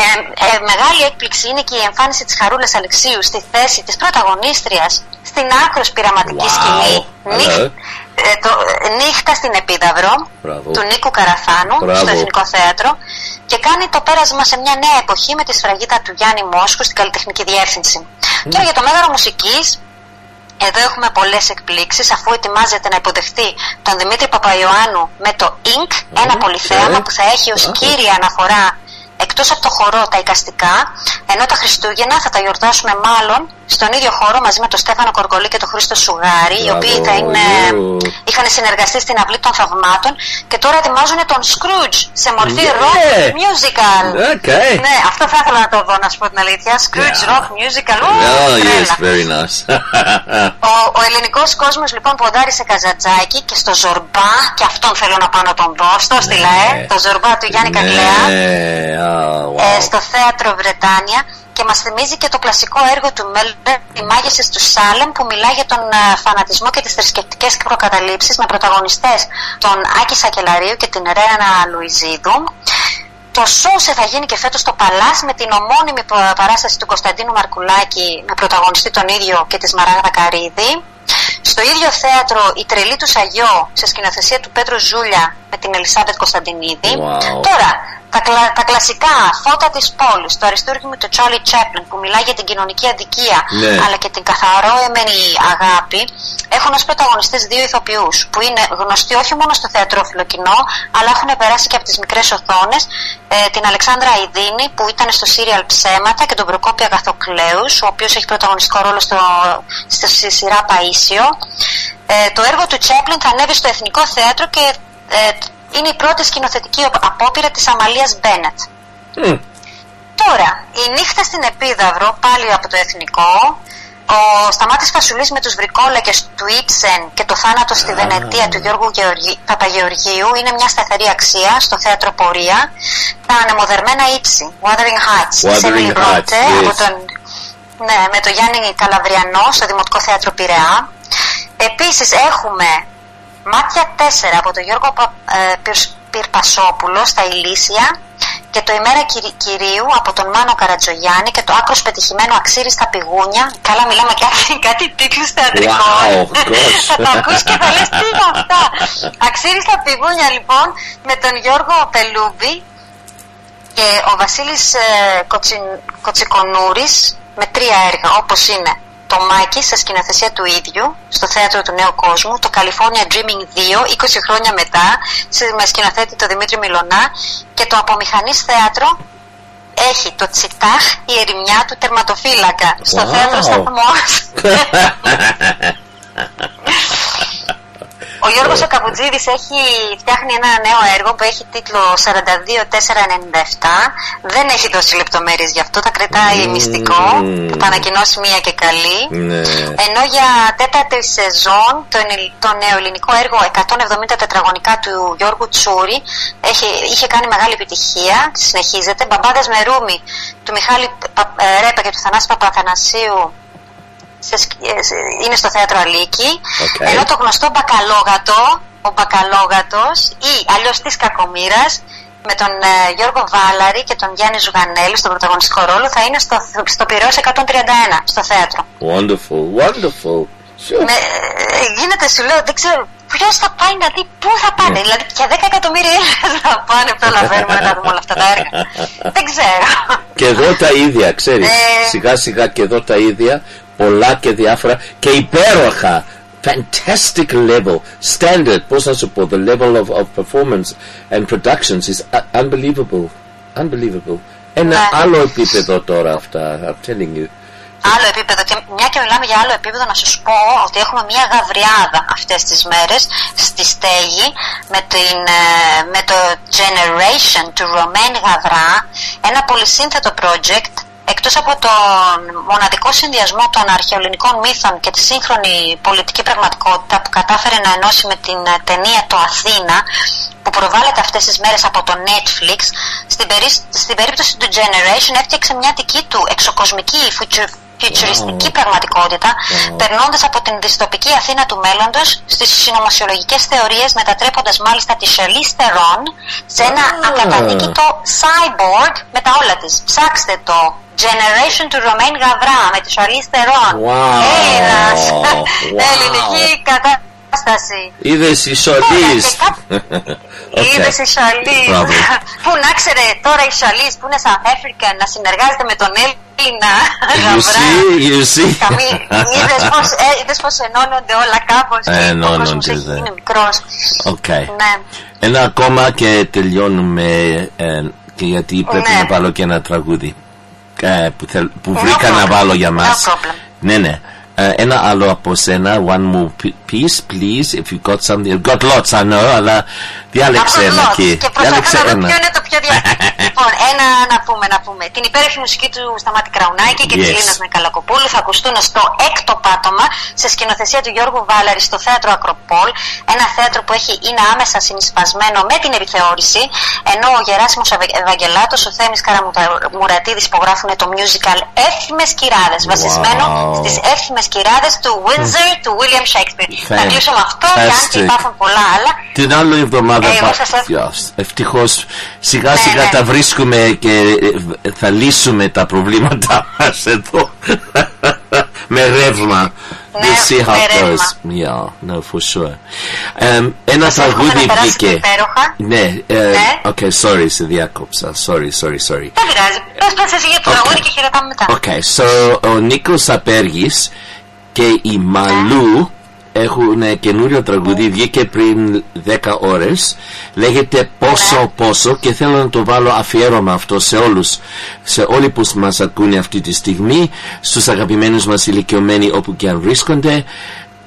[SPEAKER 32] Ε, ε, μεγάλη έκπληξη είναι και η εμφάνιση της Χαρούλας Αλεξίου στη θέση της πρωταγωνίστριας στην άκρος πειραματική
[SPEAKER 31] Wow.
[SPEAKER 32] σκηνή
[SPEAKER 31] Hello.
[SPEAKER 32] ε, το, ε, νύχτα στην Επίδαυρο
[SPEAKER 31] Μπράβο.
[SPEAKER 32] του Νίκου Καραφάνου
[SPEAKER 31] Μπράβο.
[SPEAKER 32] στο Εθνικό Θέατρο και κάνει το πέρασμα σε μια νέα εποχή με τη σφραγίδα του Γιάννη Μόσχου στην καλλιτεχνική διεύθυνση. Τώρα για το Μέγαρο Μουσικής εδώ έχουμε πολλές εκπλήξεις αφού ετοιμάζεται να υποδεχτεί τον Δημήτρη Παπαϊωάννου με το Ink, ένα πολυθέαμα που θα έχει ως κύρια αναφορά εκτός από το χορό τα εικαστικά, ενώ τα Χριστούγεννα θα τα γιορτάσουμε μάλλον στον ίδιο χώρο μαζί με τον Στέφανο Κορκολί και τον Χρήστο Σουγάρη, οι οποίοι θα είναι, είχαν συνεργαστεί στην Αυλή των Θαυμάτων και τώρα ετοιμάζουν τον Scrooge σε μορφή
[SPEAKER 31] Yeah.
[SPEAKER 32] rock musical.
[SPEAKER 31] Okay.
[SPEAKER 32] Ναι, αυτό θα ήθελα να το δω, να σου πω την αλήθεια. Scrooge rock musical. Ου,
[SPEAKER 31] Oh, yes,
[SPEAKER 32] τρέλα.
[SPEAKER 31] very nice.
[SPEAKER 32] Ο, ο ελληνικός κόσμος λοιπόν ποντάρει σε καζατζάκι και στο ζορμπά, και αυτόν θέλω να πάω να τον δω. Στο στείλα, ε, το ζορμπά του Γιάννη Καγκλέα,
[SPEAKER 31] Ναι, ah,
[SPEAKER 32] ε,
[SPEAKER 31] wow.
[SPEAKER 32] στο θέατρο Βρετάνια. Και μας θυμίζει και το κλασικό έργο του Μέλντερ, Οι Μάγισσε του Σάλεμ, που μιλάει για τον ε, φανατισμό και τις θρησκευτικές προκαταλήψεις με πρωταγωνιστές τον Άκη Σακελαρίου και την Ρέανα Λουιζίδου. Το Σόσε θα γίνει και φέτος στο Παλάς με την ομώνυμη πα- παράσταση του Κωνσταντίνου Μαρκουλάκη με πρωταγωνιστή τον ίδιο και της Μαράγδα Καρίδη. Στο ίδιο θέατρο η Τρελή του Σαγιό σε σκηνοθεσία του Πέτρου Ζούλια με την Ελισάβετ Κωνσταντινίδη.
[SPEAKER 31] Wow.
[SPEAKER 32] Τώρα, τα, κλα- τα κλασικά φώτα της πόλης, το αριστούργημα του Charlie Chaplin που μιλάει για την κοινωνική αδικία
[SPEAKER 31] Ναι.
[SPEAKER 32] αλλά και την καθαρόεμενη αγάπη έχουν ως πρωταγωνιστές δύο ηθοποιούς που είναι γνωστοί όχι μόνο στο θεατρόφιλο κοινό αλλά έχουν περάσει και από τις μικρές οθόνες ε, την Αλεξάνδρα Αιδίνη που ήταν στο σύριαλ Ψέματα και τον Προκόπη Αγαθοκλέους ο οποίος έχει πρωταγωνιστικό ρόλο στο, στο, στη σειρά Παΐσιο ε, το έργο του Chaplin θα ανέβει στο Εθνικό Θέατρο και ε, είναι η πρώτη σκηνοθετική απόπειρα της Αμαλίας Μπένετ.
[SPEAKER 31] Hm.
[SPEAKER 32] Τώρα, η νύχτα στην Επίδαυρο, πάλι από το Εθνικό, ο Σταμάτης Φασουλής με τους βρικόλακες του Ήψεν και το θάνατο στη Βενετία του Γιώργου Γεωργι... Παπαγεωργίου είναι μια σταθερή αξία στο θέατρο Πορεία. Τα ανεμοδερμένα ύψη, Wuthering Heights, της
[SPEAKER 31] Wuthering
[SPEAKER 32] Emily Bronte,
[SPEAKER 31] Heights, yes.
[SPEAKER 32] από τον... ναι, με το Γιάννη Καλαβριανό στο Δημοτικό Θέατρο Πειραιά. Επίσης έχουμε Μάτια 4 από τον Γιώργο Πα- ε, Πυρ- Πυρπασόπουλο στα Ηλίσια και το ημέρα Κυρι- κυρίου από τον Μάνο Καρατζογιάννη και το άκρος πετυχημένο αξίρι στα πηγούνια. Καλά, μιλάμε κάτι, κάτι τίτλους θεατρικών.
[SPEAKER 31] Wow, gosh.
[SPEAKER 32] θα το ακούς και θα λες τι είναι αυτά; αξίρι στα πηγούνια λοιπόν με τον Γιώργο Πελούμπη και ο Βασίλης ε, Κοτσι, Κοτσικονούρης με τρία έργα όπως είναι το Μάκη σε σκηνοθεσία του ίδιου στο θέατρο του Νέου Κόσμου, το California Dreaming 2 20 χρόνια μετά σε- με σκηνοθέτη το Δημήτρη Μιλωνά και το Απομηχανής Θέατρο έχει το Τσιτάχ η ερημιά του τερματοφύλακα στο
[SPEAKER 31] Wow.
[SPEAKER 32] θέατρο Σταθμός. Ο Γιώργος ο Καπουτζίδης έχει φτιάχνει ένα νέο έργο που έχει τίτλο 42497. Δεν έχει δώσει λεπτομέρειες γι' αυτό, θα κρατάει μυστικό. Θα ανακοινώσει μία και καλή.
[SPEAKER 31] Ναι.
[SPEAKER 32] Ενώ για τέταρτη σεζόν το, ενελ- το νεοελληνικό έργο 170 τετραγωνικά του Γιώργου Τσούρη έχει, είχε κάνει μεγάλη επιτυχία, συνεχίζεται. Μπαμπάδες με ρούμι του Μιχάλη Πα- ε, Ρέπα και του Θανάση Παπαθανασίου σε σκ- ε, σε- είναι στο θέατρο Αλίκη.
[SPEAKER 31] Οκ.
[SPEAKER 32] Ενώ το γνωστό Μπακαλόγατο, ο Μπακαλόγατος ή αλλιώς της Κακομήρας με τον ε, Γιώργο Βάλαρη και τον Γιάννη Ζουγανέλη στον πρωταγωνιστικό ρόλο θα είναι στο, στο Πυραιός 131 στο θέατρο.
[SPEAKER 31] Wonderful, wonderful. Sure.
[SPEAKER 32] Με, ε, γίνεται σου λέω, δεν ξέρω ποιος θα πάει να δει, πού θα πάνε.
[SPEAKER 31] Ναι.
[SPEAKER 32] Δηλαδή και 10 εκατομμύρια Έλληνες θα πάνε, προλαβαίνουμε να δούμε όλα αυτά τα έργα. δεν ξέρω.
[SPEAKER 31] Και εδώ τα ίδια, ξέρεις.
[SPEAKER 32] Ε.
[SPEAKER 31] Σιγά σιγά και εδώ τα ίδια. Πολλά και διάφορα. Και υπέροχα. Fantastic level. Standard. Πώς να σου πω. The level of, of performance and productions is uh, unbelievable. Unbelievable. Ένα
[SPEAKER 32] Ναι.
[SPEAKER 31] άλλο επίπεδο τώρα αυτά. I'm telling you.
[SPEAKER 32] Άλλο επίπεδο και μια και μιλάμε για άλλο επίπεδο να σας πω ότι έχουμε μια γαβριάδα αυτές τις μέρες στη στέγη με, την, ε, με το Generation του Romain Γαβρά ένα πολυσύνθετο project εκτός από τον μοναδικό συνδυασμό των αρχαιοελληνικών μύθων και τη σύγχρονη πολιτική πραγματικότητα που κατάφερε να ενώσει με την ε, ταινία το Αθήνα που προβάλλεται αυτές τις μέρες από το Netflix στην, περί- στην περίπτωση του Generation έφτιαξε μια δική του εξοκοσμική future- φιουτσουριστική πραγματικότητα, περνώντας από την δυστοπική Αθήνα του μέλλοντος στις συνωμοσιολογικές θεωρίες, μετατρέποντας μάλιστα τη Charlize Theron σε ένα ακαταδίκητο cyborg με τα όλα της. Ψάξτε το Generation του Romain Γαβρά με τη Charlize Theron.
[SPEAKER 31] Wow.
[SPEAKER 32] Ένας.
[SPEAKER 31] Wow.
[SPEAKER 32] Ελληνική κατάσταση.
[SPEAKER 31] Είδες η Σαλή.
[SPEAKER 32] Είδες η Σαλή.
[SPEAKER 31] Μπράβο.
[SPEAKER 32] Πού να ξέρε τώρα η Σαλή που είναι South African να συνεργάζεται με τον Έλληνα
[SPEAKER 31] You
[SPEAKER 32] γαβρά.
[SPEAKER 31] see, you see.
[SPEAKER 32] Είδες πως, ε, είδες πως ενώνονται όλα κάπως και ο
[SPEAKER 31] Ενώνονται,
[SPEAKER 32] κόσμος έχει
[SPEAKER 31] ναι.
[SPEAKER 32] γίνει μικρός.
[SPEAKER 31] Οκ.
[SPEAKER 32] Ναι.
[SPEAKER 31] Ένα ακόμα και τελειώνουμε ε, και γιατί πρέπει
[SPEAKER 32] Ναι.
[SPEAKER 31] να βάλω και ένα τραγούδι ε, που, θέλ- που βρήκα να βάλω για μας. Ναι, ναι. Ε, ένα άλλο από σένα, one more p- piece, please, if you got something. You've got lots, I know, αλλά διάλεξε ένα
[SPEAKER 32] Απλώς.
[SPEAKER 31] εκεί.
[SPEAKER 32] Και προσπαθώ
[SPEAKER 31] Διάλεξε
[SPEAKER 32] να δω
[SPEAKER 31] ένα.
[SPEAKER 32] ποιο είναι το πιο δια... λοιπόν, ένα να πούμε, να πούμε. Την υπέροχη μουσική του Σταμάτη Κραουνάκη και της
[SPEAKER 31] Yes.
[SPEAKER 32] Λίνας Μικαλακοπούλου θα ακουστούν στο έκτο πάτωμα σε σκηνοθεσία του Γιώργου Βάλαρη στο θέατρο Ακροπόλ. Ένα θέατρο που έχει, είναι άμεσα συνεισπασμένο με την επιθεώρηση, ενώ ο Γεράσιμος Ευε- Ευαγγελάτος, ο Θέμης Καραμουρατίδης υπογράφουν το musical Εύθυμες Κυράδες, βασισμένο
[SPEAKER 31] Wow.
[SPEAKER 32] στις Εύθυμες Κυράδες του Windsor του William Shakespeare. Θα
[SPEAKER 31] Fan-
[SPEAKER 32] κλείσω με αυτό, και αν και
[SPEAKER 31] fantastic.
[SPEAKER 32] υπάρχουν πολλά άλλα.
[SPEAKER 31] Την άλλη εβδομάδα
[SPEAKER 32] Ε, εγώ
[SPEAKER 31] πα-
[SPEAKER 32] σας εύχομαι.
[SPEAKER 31] Yes, ευτυχώς σιγά
[SPEAKER 32] Ναι,
[SPEAKER 31] σιγά
[SPEAKER 32] ναι.
[SPEAKER 31] τα βρίσκουμε και ε, θα λύσουμε τα προβλήματά μας εδώ με ρεύμα.
[SPEAKER 32] Ναι,
[SPEAKER 31] We'll see how
[SPEAKER 32] με
[SPEAKER 31] it
[SPEAKER 32] ρεύμα.
[SPEAKER 31] goes. Yeah, no, for sure. Um, ένα
[SPEAKER 32] Σας εύχομαι
[SPEAKER 31] τραγούδι
[SPEAKER 32] να περάσετε
[SPEAKER 31] βγήκε.
[SPEAKER 32] υπέροχα.
[SPEAKER 31] Ναι, ε,
[SPEAKER 32] Ναι.
[SPEAKER 31] okay, sorry, σε διάκοψα. Sorry, sorry, sorry.
[SPEAKER 32] Δεν πειράζει. Πες πες εσύ για το τραγούδι και χαιρετάμε μετά.
[SPEAKER 31] Okay, so ο Νίκος Απέργης και η Μαλού έχουν καινούριο τραγούδι, βγήκε πριν 10 ώρες. Λέγεται Πόσο Πόσο και θέλω να το βάλω αφιέρωμα αυτό σε όλους. Σε όλοι που μας ακούνε αυτή τη στιγμή στους αγαπημένους μας ηλικιωμένοι όπου και αν βρίσκονται.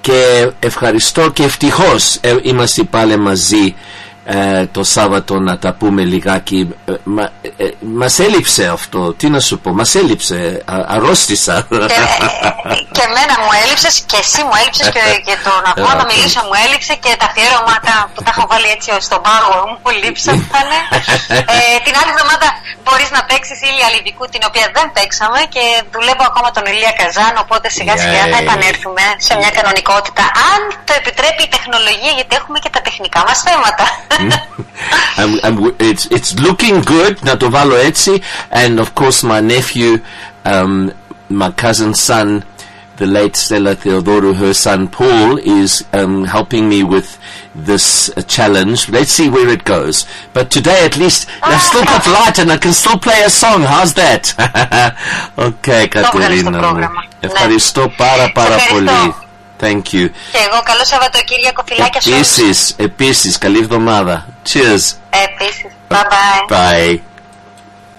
[SPEAKER 31] Και ευχαριστώ και ευτυχώς ε, είμαστε πάλι μαζί ε, το Σάββατο να τα πούμε λιγάκι ε, μα, ε, μας έλειψε αυτό τι να σου πω μας έλειψε α, αρρώστησα
[SPEAKER 32] Και, ε, και εμένα μου έλειψε και εσύ μου έλειψε και, και το να βγω να μιλήσω μου έλειψε και τα αφιέρωματα που τα έχω βάλει έτσι στον πάγο μου λείψανε. ε, την άλλη εβδομάδα μπορεί να παίξει Ήλια Λιβικού την οποία δεν παίξαμε και δουλεύω ακόμα τον Ηλία Καζάν οπότε σιγά σιγά θα
[SPEAKER 31] Yay.
[SPEAKER 32] επανέλθουμε σε μια κανονικότητα αν το επιτρέπει η τεχνολογία γιατί έχουμε και τα τεχνικά μας θέματα.
[SPEAKER 31] I'm, I'm, it's, it's looking good να το βάλω έτσι and of course my nephew um, my cousin's son the late Stella Theodorou her son Paul is um, helping me with this uh, challenge. Let's see where it goes. But today, at least, I've still got light and I can still play a song. How's that? okay, Κατερίνα. μου. Ευχαριστώ πάρα πάρα πολύ. Thank you.
[SPEAKER 32] Και εγώ καλό Σαββατοκύριακο, φιλάκια σου.
[SPEAKER 31] Επίσης, επίσης, καλή εβδομάδα. Cheers.
[SPEAKER 32] Επίσης, bye bye.
[SPEAKER 31] Bye.